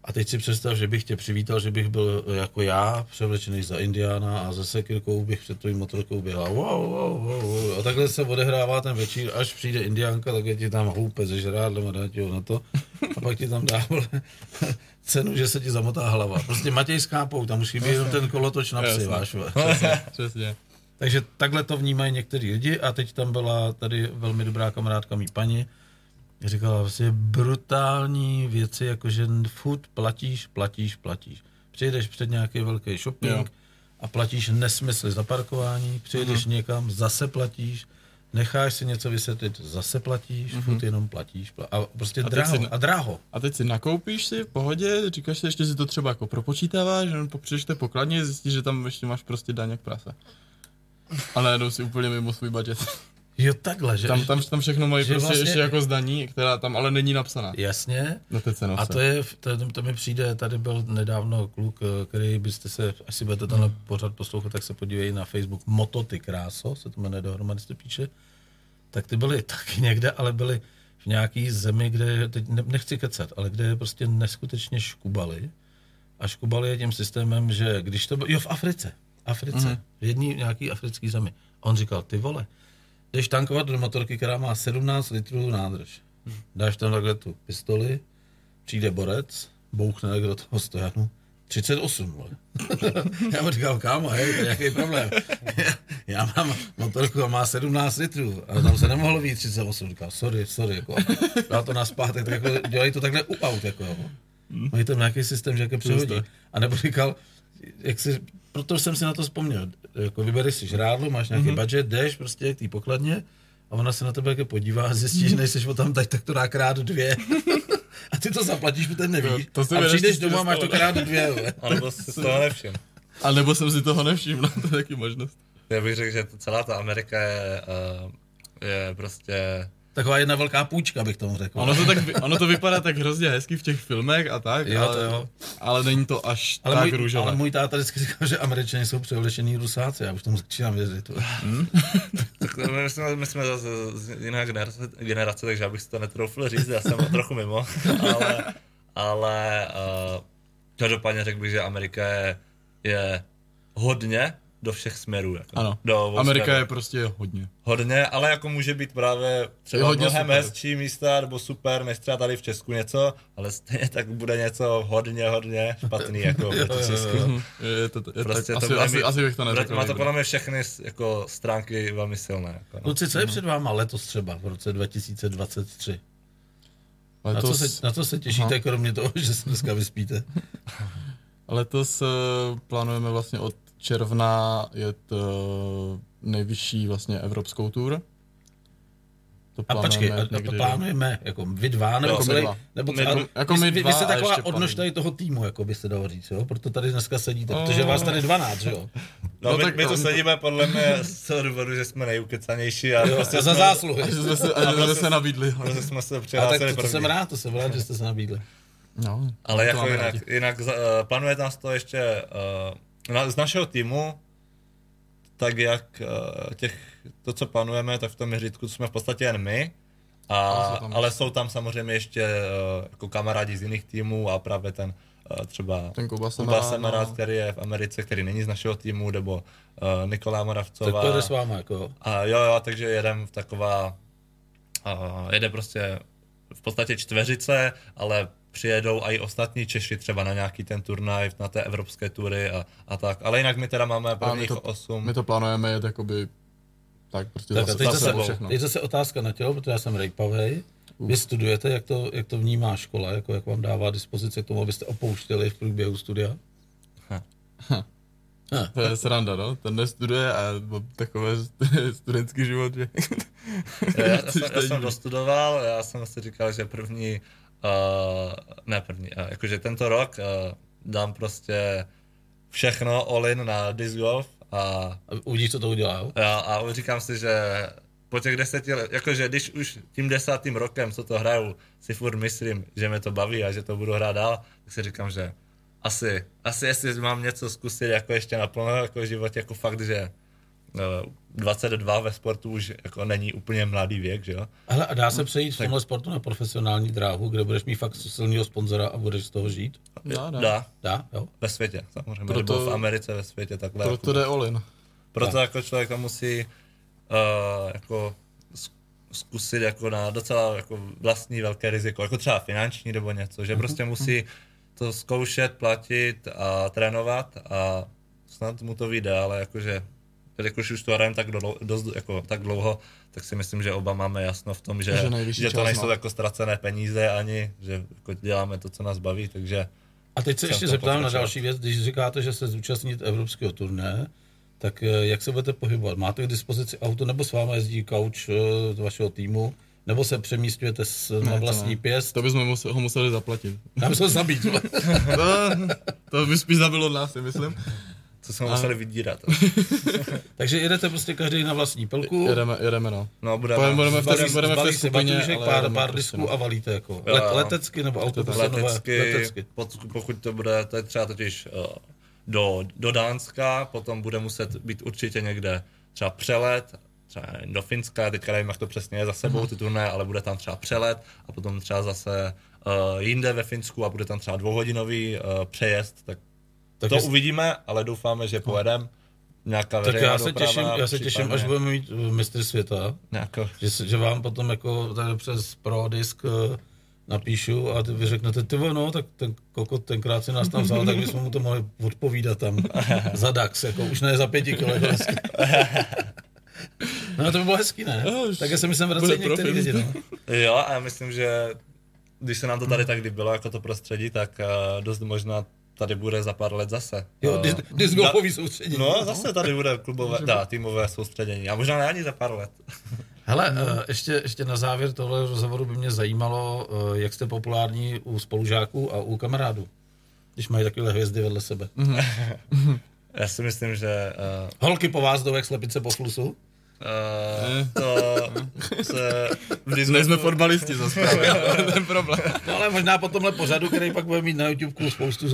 A teď si představ, že bych tě přivítal, že bych byl jako já, převlečený za Indiána a ze sekirkou bych před tvým motorkou běhal. Wow, wow, wow, wow. A takhle se odehrává ten večír, až přijde Indiánka, tak je ti tam houpe ze žrádlem a dá ti ho na to. A pak ti tam dá vole, cenu, že se ti zamotá hlava. Prostě matějská pout, tam musí být jenom ten kolotoč na psy, váš. přesně. Takže takhle to vnímají některý lidi a teď tam byla tady velmi dobrá kamarádka mý paní, říkala vlastně brutální věci, jakože furt platíš, platíš, platíš. Přijdeš před nějaký velký shopping jo. a platíš nesmysly za parkování, přijdeš mm. někam, zase platíš, necháš si něco vysvětlit, zase platíš, mm-hmm. furt jenom platíš. Pl- a prostě a dráho, si, a dráho. A teď si nakoupíš si v pohodě, říkáš si, ještě si to třeba jako propočítáváš, že přijdeš té pokladně, zjistíš, že tam ještě máš prostě daň jak prase. A najednou si úplně mimo svůj budget. Jo, takhle, že? Tam, tam, tam všechno mají prostě vlastně... ještě jako zdaní, která tam ale není napsaná. Jasně. Na té A to je, to, to mi přijde, tady byl nedávno kluk, který byste se, asi budete tenhle hmm. pořád poslouchat, tak se podívej na Facebook, Mototy Kráso, se to jmenuje dohromady, se píše. Tak ty byly taky někde, ale byly v nějaký zemi, kde, teď nechci kecat, ale kde prostě neskutečně škubali. A škubali je tím systémem, že když to bylo, jo v Africe, Africe, mm. v jedný nějaký africký zemi. A on říkal, ty vole, jdeš tankovat do motorky, která má 17 litrů nádrž. Dáš tam takhle tu pistoli, přijde borec, bouchne do toho stojanu, 38, vole. já mu říkal, kámo, hej, to je nějaký problém. já mám motorku a má 17 litrů, a tam se nemohlo být 38. Říkal, sorry, sorry, jako. Dá to na zpátek, tak jako dělají to takhle u aut, jako. Mají tam nějaký systém, že jaké přehodí. A nebo říkal, jak si proto jsem si na to vzpomněl. Jako vybereš si žrádlo, máš nějaký mm-hmm. budget, jdeš prostě k té pokladně a ona se na tebe jako podívá a zjistí, že nejseš o tam teď, tak to dá krát dvě. a ty to zaplatíš, protože nevíš. To, to a přijdeš domů a máš to krát dvě. A nebo si toho nevšim. A nebo jsem si toho nevšiml, to je taky možnost. Já bych řekl, že celá ta Amerika je, uh, je prostě Taková jedna velká půjčka, bych tomu řekl. Ono to, tak, ono to vypadá tak hrozně hezky v těch filmech a tak, jo, ale, to jo. ale není to až ale tak můj, růžové. Ale můj táta vždycky říkal, že američani jsou převlečení rusáci, já už tomu začínám věřit. Hmm? tak my jsme, my jsme zase z jiné generace, generace, takže já bych si to netroufl říct, já jsem trochu mimo, ale, ale uh, každopádně řekl bych, že Amerika je, je hodně do všech směrů. Jako. Ano, do Amerika směru. je prostě hodně. Hodně, ale jako může být právě třeba hodně mnohem super. hezčí místa, nebo super, než třeba tady v Česku něco, ale stejně tak bude něco hodně, hodně špatný, jako v Česku. Je to, je prostě tak, to asi, asi, asi, bych to neřekl. Má to podle mě všechny jako stránky velmi silné. Jako, no. Kluci, co je před váma letos třeba, v roce 2023? Letos... Na, co se, na co se těšíte, Aha. kromě toho, že se dneska vyspíte? Letos uh, plánujeme vlastně od června je to nejvyšší vlastně evropskou tour. To a počkej, a to plánujeme jako vy dva, nebo jako celý, dva. nebo my, dva, jako my vy, vy jste taková odnož tady toho týmu, jako by se dalo říct, jo? Proto tady dneska sedíte, oh. protože vás tady 12, jo? No, no my, tak my to sedíme podle mě z toho důvodu, že jsme nejukecanější a, jo, prostě a za zásluhy. A že jsme se, a že jsme nabídli. Že jsme se a tak to, to jsem rád, to jsem rád, že jste se nabídli. No, Ale jako jinak, jinak uh, plánuje nás to ještě uh, na, z našeho týmu, tak jak uh, těch, to, co plánujeme, tak v tom měřítku jsme v podstatě jen my, a, ale jsou tam samozřejmě ještě uh, jako kamarádi z jiných týmů a právě ten uh, třeba ten Kuba Semerát, no. který je v Americe, který není z našeho týmu, nebo uh, Nikolá Moravcová. Tak to jde s váma, jako. A jo, jo, takže jedem v taková, uh, jede prostě v podstatě čtveřice, ale přijedou i ostatní Češi třeba na nějaký ten turnaj, na té evropské tury a, a tak. Ale jinak my teda máme prvních to, osm. My to plánujeme jet jakoby tak prostě tak zase, teď, zase, všechno. teď zase otázka na tělo, protože já jsem rejpavej. Vy studujete, jak to, jak to vnímá škola, jako jak vám dává dispozice k tomu, abyste opouštěli v průběhu studia? Ha. Ha. Ha. To je sranda, no. Ten nestuduje a takové studentský život, že... já, já, jsem, já jsem dostudoval, já jsem si říkal, že první Uh, ne první, uh, jakože tento rok uh, dám prostě všechno all in na disc golf a... a uvidíš, co to udělá, jo? A, a říkám si, že po těch deseti let, jakože když už tím desátým rokem, co to hraju, si furt myslím, že mě to baví a že to budu hrát dál, tak si říkám, že asi, asi jestli mám něco zkusit jako ještě naplno jako v životě, jako fakt, že 22 ve sportu už jako není úplně mladý věk, že jo? Ale a dá se přejít v tomhle sportu na profesionální dráhu, kde budeš mít fakt silného sponzora a budeš z toho žít? Dá, dá. Dá, dá jo? Ve světě, samozřejmě. Proto, Nebo v Americe ve světě takhle. Proto jako, jde all in. Proto tak. jako člověk to musí uh, jako zkusit jako na docela jako vlastní velké riziko, jako třeba finanční nebo něco, že mhm, prostě musí to zkoušet, platit a trénovat a snad mu to vyjde, ale jakože jelikož už to hrajeme tak, dost, jako, tak dlouho, tak si myslím, že oba máme jasno v tom, že, Že že, to nejsou no. jako ztracené peníze ani, že jako děláme to, co nás baví, takže A teď se ještě zeptám na další věc. Když říkáte, že se zúčastníte evropského turné, tak eh, jak se budete pohybovat? Máte k dispozici auto, nebo s vámi jezdí kauč eh, z vašeho týmu, nebo se přemístujete s, na to vlastní ne. pěst? To bychom musel, ho museli zaplatit. Tam se zabít. to, to by spíš zabilo nás, si myslím. To jsme museli vydírat. Takže jedete prostě každý na vlastní pelku, Jedeme, jedeme no. No, budeme, Budeme- budeme v té- budeme v té skupině, batůžek, ale pár, jedeme pár prostě, disků no. a valíte jako. Jo, Let, jo. letecky nebo auto letecky, letecky. Pod, pokud to bude, to je třeba totiž uh, do, do Dánska, potom bude muset být určitě někde třeba přelet, třeba nevím, do Finska, teďka nevím, jak to přesně je za sebou ty turné, ale bude tam třeba přelet a potom třeba zase uh, jinde ve Finsku a bude tam třeba dvouhodinový uh, přejezd, tak Tak to uvidíme, ale doufáme, že pojedeme. Nějaká Tak já se těším, já se těším, až budeme mít eh, mistry světa, Nějako, že, že vám potom jako tady přes Pro disk eh, napíšu a ty vy řeknete, ty no, tak ten kokot tenkrát si nás tam vzal, tak bychom mu to mohli odpovídat tam za DAX, jako už ne za pěti kilo. jako. No to by bylo hezký, ne? Už Tak já se myslím vracejí některý lidi, no. Jo, a já myslím, že když se nám to tady tak líbilo, jako to prostředí, tak uh, dost možná tady bude za pár let zase. Jo, Uh, dis- disc golfový soustředění. No, zase tady bude klubové, dá, týmové soustředění. A možná ne ani za pár let. Hele, eh, ještě, ještě na závěr tohle rozhovoru by mě zajímalo, eh, jak jste populární u spolužáků a u kamarádů, když mají takové hvězdy vedle sebe. Já si myslím, že uh, Holky po vás jdou jak slepice po flusu? uh, to se Nejsme fotbalisti zase právě, to je ten problém. No ale možná po tomhle pořadu, který pak bude mít na YouTube spoustu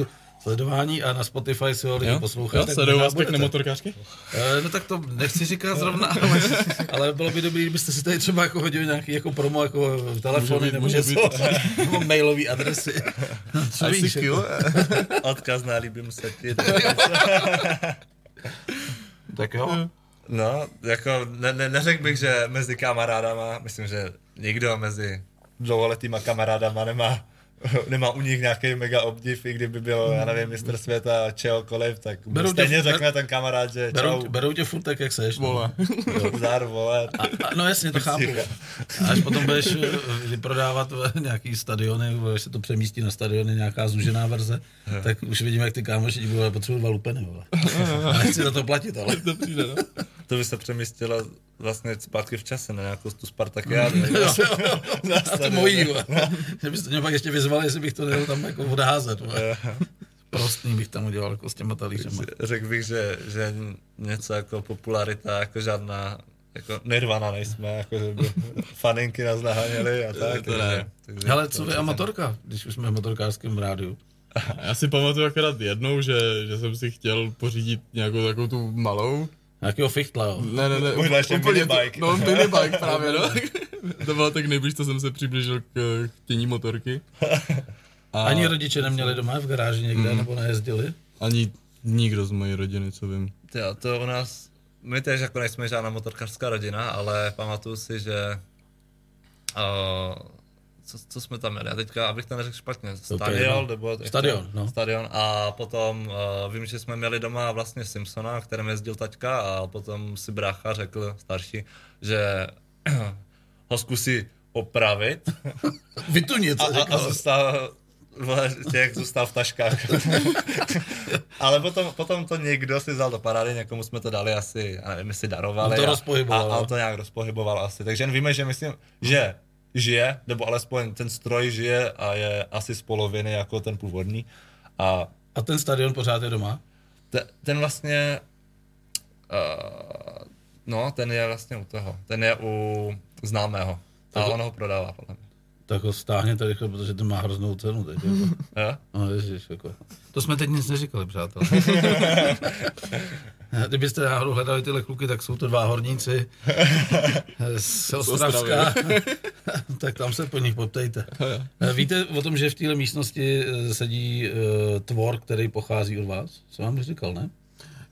sledování a na Spotify si ho lidi Jo, poslouchají. jo tak sleduju vás pěkné motorkářky? Eh, No tak to nechci říkat zrovna, ale, ale bylo by dobré, kdybyste si tady třeba jako hodili nějaký jako promo, jako telefony nebo něco, nebo mailové adresy. Co víš, jako, odkaz na líbím se ti. tak jo. No, jako ne, ne, neřekl bych, že mezi kamarádama, myslím, že nikdo mezi dlouholetýma kamarádama nemá, nemá u nich nějaký mega obdiv, i kdyby byl, já nevím, mistr světa, čehokoliv, tak Berou tě- stejně ber- řekne ten kamarád, že Berou, čau, berou tě furt tak, jak seš. no. Vole. zdar, vole. A, a, no jasně, to chápu. A až potom budeš eh, vyprodávat eh, nějaký stadiony, až se to přemístí na stadiony, nějaká zúžená verze, tak už vidím, jak ty kámoši ti budou potřebovat dva lupeny, vole. A nechci za to platit, ale... To přijde, no. To by se přemístila vlastně zpátky v čase na nějakou tu Spartakiádu. A to mojí, vole. Že byste mě pak ještě vyzvali, jestli bych to nedal tam jako odházet, vole. Prostý bych tam udělal jako s těma talířema. Řekl bych, že, že něco jako popularita, jako žádná jako nirvana nejsme, jako že by faninky nás naháněli a tak. To ne. takže, Hele, to co vy určitě a ne. motorka, když už jsme v motorkářském rádiu? Já si pamatuju akorát jednou, že, že jsem si chtěl pořídit nějakou takovou tu malou. Nějakého fichtla, jo? Ne, ne, ne. Možná ještě úplně minibike. To, no, minibike právě, no. to bylo tak nejblíž, co jsem se přiblížil k chtění motorky. A Ani rodiče neměli doma v garáži někde, nebo nejezdili? ani nikdo z mojí rodiny, co vím. Jo, to u nás, my tež jako nejsme žádná motorkářská rodina, ale pamatuju si, že uh, co, co jsme tam měli, já teďka, abych to neřekl špatně, je stadion, jedno. nebo Stadion, no. stadion a potom uh, vím, že jsme měli doma vlastně Simpsona, kterým jezdil taťka a potom si brácha řekl, starší, že ho zkusí opravit Vytunit, a, a, a zůstal, těch zůstal v taškách. Ale potom, potom to někdo si vzal do parády, někomu jsme to dali asi, nevím, jestli darovali. On to a- A, a on no. to nějak rozpohyboval asi. Takže jen víme, že myslím, že žije, nebo alespoň ten stroj žije a je asi z poloviny jako ten původní. A A ten stadion pořád je doma? te, ten vlastně, uh, no, ten je vlastně u toho. Ten je u známého. A on ho prodává, podle mě. Tak ho stáhněte rychle, protože to má hroznou cenu teď. Jako. Jo? No, ježiš, jako. To jsme teď nic neříkali, přátelé. Kdybyste náhodou hledali tyhle kluky, tak jsou to dva horníci z Ostravska, tak tam se po nich poptejte. Víte o tom, že v téhle místnosti eh, sedí uh, tvor, který pochází od vás? Jsem vám říkal, ne?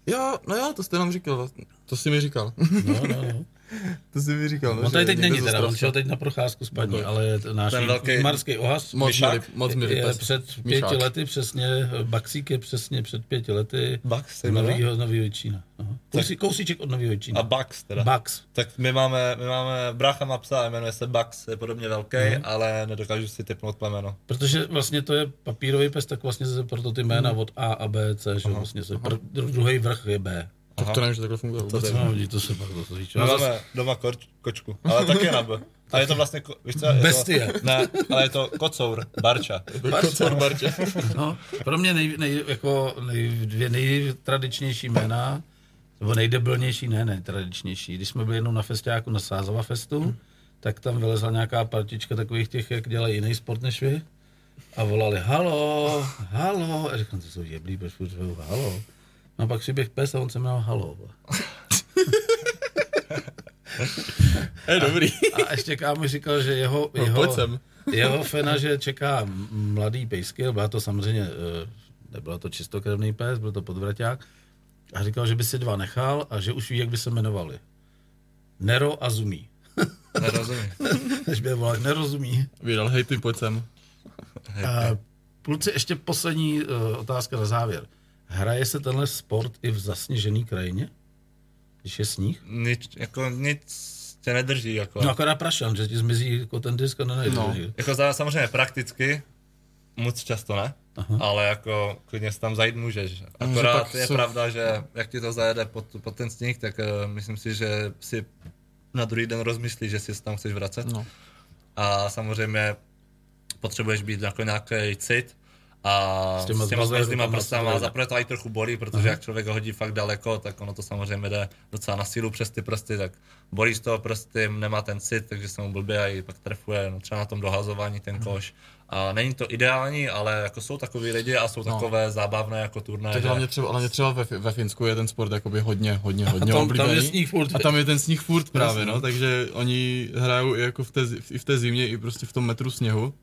Jo, no jo, to jste nám říkal vlastně. To jsi mi říkal. No, no, no. To si mi říkal, no, On tady teď není z teda, on šel teď na procházku s paní, No. ale náš Ten velký- marský ohas Moc Myšák? milý, moc milý je před pěti Myšák. lety přesně, Baxík je přesně před pěti lety Bax z se jmenuje? novýho, novýho Jičína. Aha. Kousí, kousíček od novýho Jičína. A Bax teda. Bax. Tak my máme, my máme, brácha má psa, jmenuje se Bax, je podobně velký, Mhm. ale nedokážu si typnout plemeno. Protože vlastně to je papírový pes, tak vlastně se proto ty jména Mhm. od A a B, C, že vlastně se pr- druhý vrch je B. Tak to nevím, že takhle funguje. To vůbec. co mám vidět, to se pak to říct. My máme doma koč, kočku, ale taky na B. A je to vlastně, ko, víš co? Je Bestie. To, ne, ale je to kocour, barča. Kocor Bartě. No, pro mě nej, nej, jako nej, dvě nejtradičnější jména, nebo nejdebilnější, ne, nejtradičnější. Když jsme byli jednou na festiáku na Sázova festu, tak tam vylezla nějaká partička takových těch, jak dělají jiný sport než vy. A volali, halo, halo. A říkám, to jsou jeblí, proč halo. No a pak přiběh pes a on se jmenoval halo. Je dobrý. A ještě kámo říkal, že jeho, No, jeho, jeho fena, že čeká mladý pejsky, byla to samozřejmě, eh, nebyla to čistokrevný pes, byl to podvraťák, a říkal, že by si dva nechal a že už ví, jak by se jmenovali. Nero a Zumí. Nerozumím. Než by je volali, nerozumí. Vydal, hej ty, pojď sem. A kluci, ještě poslední uh, otázka na závěr. Hraje se tenhle sport i v zasněžený krajině? Když je sníh? Nic, jako nic tě nedrží, jako. No akorát prašan, že ti zmizí jako ten disk a nenajdeš. No. Jako za- samozřejmě prakticky, moc často ne, Aha. ale jako klidně si tam zajít můžeš. že Akorát je jsou- pravda, že jak ti to zajede pod, pod ten sníh, tak uh, myslím si, že si na druhý den rozmyslíš, že si se tam chceš vracet. No. A samozřejmě potřebuješ být jako nějaký cit a S těma s těma rukama prstama se to zaprvé to i trochu bolí, protože jak člověk ho hodí fakt daleko, tak ono to samozřejmě jde docela na sílu přes ty prsty, tak bolí z toho prsty, nemá ten cit, takže se mu blbě a i pak trefuje, no třeba na tom dohazování ten koš. A není to ideální, ale jako jsou takový lidi a jsou No. takové zábavné jako turné. Tak že- hlavně třeba, hlavně třeba ve, ve Finsku je ten sport jakoby hodně, hodně, hodně tam- tam oblíbený. je sníh furt. A tam je ten sníh furt právě, no, takže oni hrajou i jako v té, i v té zimě, i prostě v tom metru sněhu.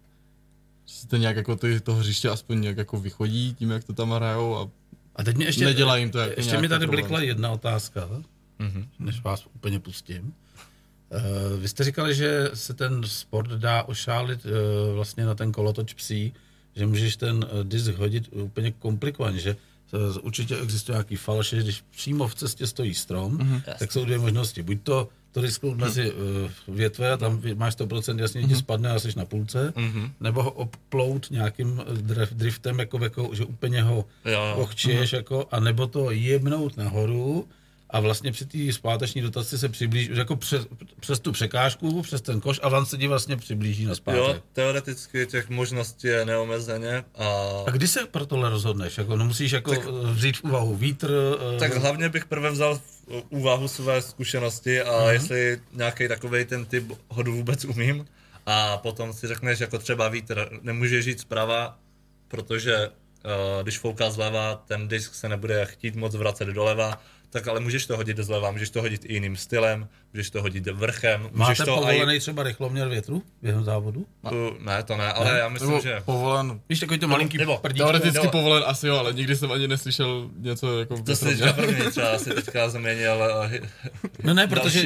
Že si to nějak jako ty, to hřiště aspoň nějak jako vychodí tím, jak to tam hrajou a A teď mě ještě, Nedělá jim to jako ještě mi tady problém. blikla jedna otázka, Mhm. než vás úplně pustím. Uh, vy jste říkali, že se ten sport dá ošálit uh, vlastně na ten kolotoč psí, že můžeš ten uh, disk hodit úplně komplikovaně, že uh, určitě existuje nějaký falš, že když přímo v cestě stojí strom, mm-hmm. tak jsou dvě možnosti. Buď to, to disknout mezi uh, větve a tam máš 100% jasně ti spadne a jsi na půlce, Mhm. nebo ho obplout nějakým eh, drif- driftem, jako, jako, že úplně ho jo. ochčiješ, jako, a nebo to jebnout nahoru a vlastně při té zpáteční dotaci se přiblíží, jako přes, přes tu překážku, přes ten koš a vám se ti vlastně přiblíží na zpátek. Jo, teoreticky těch možností je neomezeně a A kdy se pro tohle rozhodneš? Jako, no musíš jako Tak- vzít v úvahu vítr, eh, Tak hlavně bych prvé vzal v úvahu své zkušenosti a uh-huh. jestli nějaký takový ten typ hodu vůbec umím. A potom si řekneš, jako třeba vítr, nemůže žít zprava, protože uh, když fouká zleva, ten disk se nebude chtít moc vracet doleva, tak ale můžeš to hodit zleva, můžeš to hodit i jiným stylem, můžeš to hodit vrchem, můžeš Máte to povolený třeba rychloměr větru během závodu? Tu, ne, to ne, ale já myslím, nebo že... povolen, Víš, takový to malinký nebo- prdíčko? teoreticky nebo- povolen asi jo, ale nikdy jsem ani neslyšel něco jako To jsi teďka první třeba si teďka změnil uh, Ne, ne, protože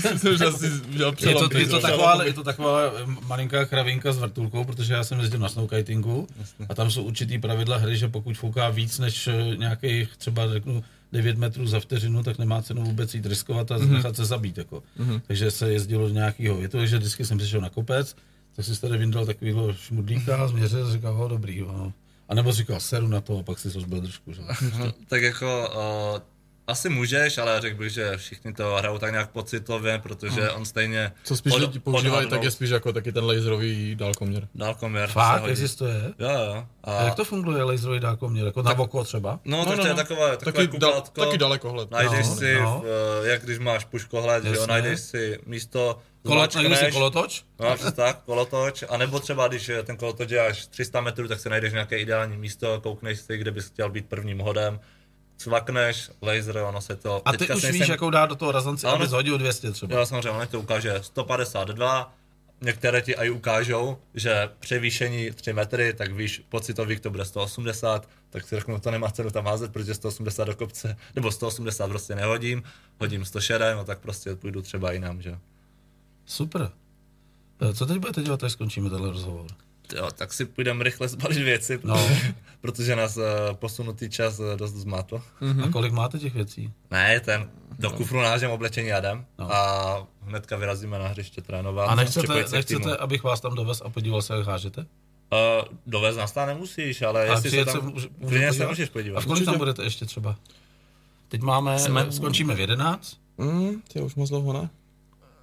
jsem asi je to, je, to taková, je to taková malinká kravinka s vrtulkou, protože já jsem jezdil na snowkitingu a tam jsou určitý pravidla hry, že pokud fouká víc než eh, nějakých třeba řeknu 9 metrů za vteřinu, tak nemá cenu vůbec jít riskovat a Mhm. nechat se zabít. Jako. Takže se jezdilo do nějakého větu, takže vždycky jsem přišel na kopec, tak si tady vyndal takovýhle šmudlíka, změřil a říkal, ho, dobrý, jo. A nebo říkal, seru na to a pak si rozbil držku. Že? Tak jako uh, asi můžeš, ale řekl bych, že všichni to hrajou tak nějak pocitově, protože on stejně... Co spíš lidi používají, tak je spíš jako taky ten laserový dálkoměr. Dálkoměr. se Fakt, existuje? Jo, jo. A A, jak to funguje laserový dálkoměr? Jako na oko třeba? No, tak to je takové, takové taky, dal, kuplátko. taky dalekohled. Najdeš No, si, no. v, jak když máš puškohled, že jo, najdeš si místo, Kolo, najdu si kolotoč? No, přes tak, kolotoč, a nebo třeba, když je ten kolotoč je až 300 metrů, tak si najdeš nějaké ideální místo, koukneš si, kde bys chtěl být prvním hodem, cvakneš, laser, ono se to... A ty teďka už víš, nejsem- jakou dát do toho razance, Ano. aby zhodil 200 třeba. Jo, samozřejmě, ono to ukáže 152, některé ti aj ukážou, že převýšení 3 metry, tak víš, pocitových to bude 180, tak si řeknu, to nemá cenu tam házet, protože 180 do kopce, nebo 180 prostě nehodím, hodím 106, no tak prostě půjdu třeba jinam, že? Super. Eh, Co teď budete dělat, až skončíme tenhle rozhovor? Jo, tak si půjdeme rychle zbalit věci, No. protože, nás uh, posunutý čas uh, dost zmátl. A kolik máte těch věcí? Ne, ten do kufru nážem oblečení jadem No. a hnedka vyrazíme na hřiště trénovat. A nechcete, nechcete abych vás tam dovez a podíval se, jak hážete? Uh, dovez nás tam nemusíš, ale, Ale jestli se tam, se můžu klidně se podívat? můžeš A podívat. v kolik tam budete ještě třeba? Teď máme, Jsme- skončíme v 11, Mm, ty už moc dlouho ne?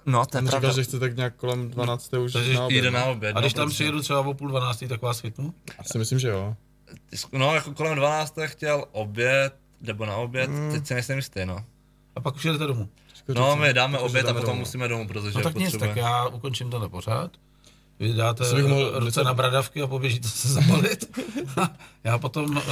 No, to Jsem říkal, že chce tak nějak kolem 12. už Takže na oběd. Jde na no. oběd. a když no, tam protože- přijedu třeba o půl dvanáctý, tak vás chytnu? Asi myslím, že jo. No, jako kolem 12. chtěl oběd, nebo na oběd, Mm. teď si nejsem jistý, no. A pak už jedete domů. No, my dáme oběd a potom domů. musíme domů, protože No tak nic, tak já ukončím tenhle pořád. Vy dáte bych mohl ruce docela- na bradavky a poběžíte se zabalit. já potom uh,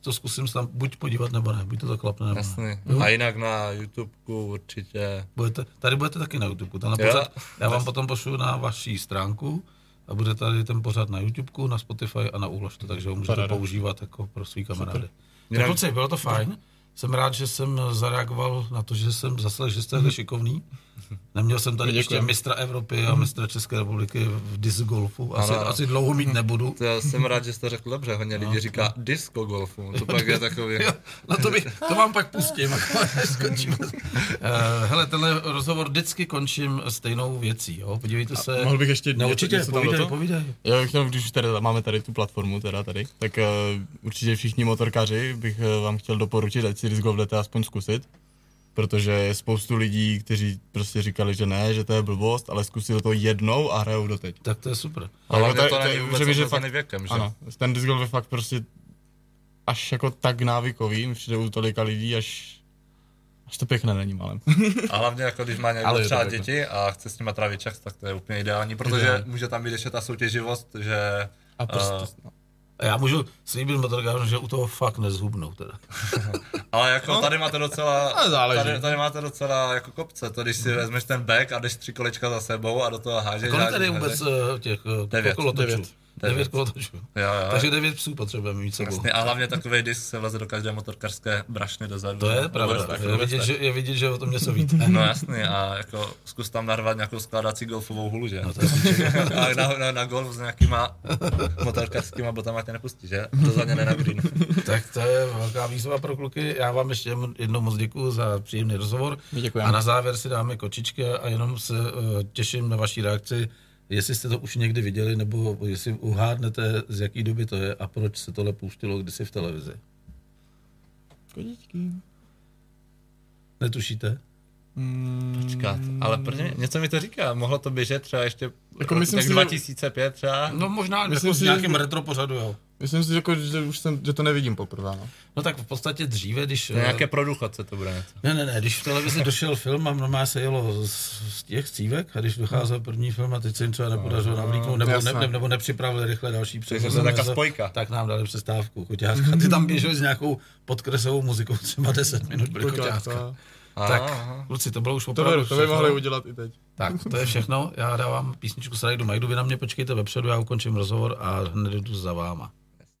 to zkusím se tam buď podívat, nebo ne. Buď to to klapne, nebo ne. Jasný. Jo. A jinak na YouTubeku určitě. Budete, tady budete taky na YouTube. Tenhle Jo. pořad, já vám potom pošlu na vaší stránku a bude tady ten pořad na YouTube, na Spotify a na Úložte, takže ho můžete Paráda. používat jako pro svý kamarády. Tak kluci, bylo to fajn. Jsem rád, že jsem zareagoval na to, že jsem zase, že jste takhle šikovný. Neměl jsem tady ještě mistra Evropy a mistra České republiky v disc golfu. Asi, Ano, asi dlouho mít nebudu. To jsem rád, že jsi to řekl dobře, hodně lidí říká disco golfu, to pak je takový. Jo, no to, by, to vám pak pustím, až skončíme. Uh, hele, tenhle rozhovor vždycky končím stejnou věcí, jo? Podívejte se. Mohl bych ještě No něco- určitě, povídej, povídej. Já bych chtěl, když už tady máme tady tu platformu, teda tady, tak uh, určitě všichni motorkaři bych uh, vám chtěl doporučit, ať si disc golf jdete aspoň zkusit. Protože je spoustu lidí, kteří prostě říkali, že ne, že to je blbost, ale zkusili to jednou a hrajou doteď. Tak to je super. Ale Jako to, to to- není to- vůbec že fakt- věkem, že? Ano, ten disc golf je fakt prostě až jako tak návykový, přijde u tolika lidí, až, až to pěkné není malem. A hlavně jako když má Ale někdo to třeba děti a chce s nimi trávit čas, tak to je úplně ideální, protože může tam být ještě ta soutěživost, že A prostě, Eh, A já můžu slíbit motorkářům, že u toho fakt nezhubnou teda. Ale jako tady máte docela, Ale záleží. tady, tady máte docela jako kopce, to když si vezmeš ten back a jdeš tři kolečka za sebou a do toho hážeš. Kolik tady vůbec eh, těch eh, Devět. kolotočů? Devět. Devět kolotočů. Jo, jo. Takže devět psů potřebujeme mít sebou. Jasně, a hlavně takový disk se vleze do každé motorkářské brašny dozadu. To je No, pravda. vůbec tak, Je vidět, že, je vidět, že o tom něco víte. No jasný, a jako zkus tam narvat nějakou skládací golfovou hulu, že? No to a na, na, na golf s nějakýma motorkářskýma botama tě nepustí, že? To za ně ne na green. Tak to je velká výzva pro kluky. Já vám ještě jednou moc děkuji za příjemný rozhovor. Děkujeme. A na závěr si dáme kočičky a jenom se uh, těším na vaší reakci, jestli jste to už někdy viděli, nebo jestli uhádnete, z jaký doby to je a proč se tohle pouštilo kdysi v televizi. Kodičky. Netušíte? Mm, Říkat. Ale prvně něco mi to říká, mohlo to běžet třeba ještě Jako myslím tak si, že- 2005 třeba. No možná Myslím jako si, v nějakém retro pořadu, jo. Myslím si, jako, že už jsem, že to nevidím poprvé. No. No tak v podstatě dříve, když... To nějaké produchodce to bude něco. Ne, ne, ne, když v televizi došel film a normálně se jelo z, z těch cívek a když docházel první film a teď se jim třeba nepodařilo navlíknout nebo, ne, ne, nebo nepřipravili rychle další to je taková něco, spojka. Tak nám dali přestávku, koťátka. Ty tam běželi s nějakou podkresovou muzikou, třeba 10 minut byly koťátka. To, Tak, Aha. kluci, to bylo už to, opravdu by, to by mohli udělat i teď. Tak, to je všechno. Já dávám písničku Srajdu Majdu, vy na mě počkejte vepředu, já ukončím rozhovor a hned jdu za váma.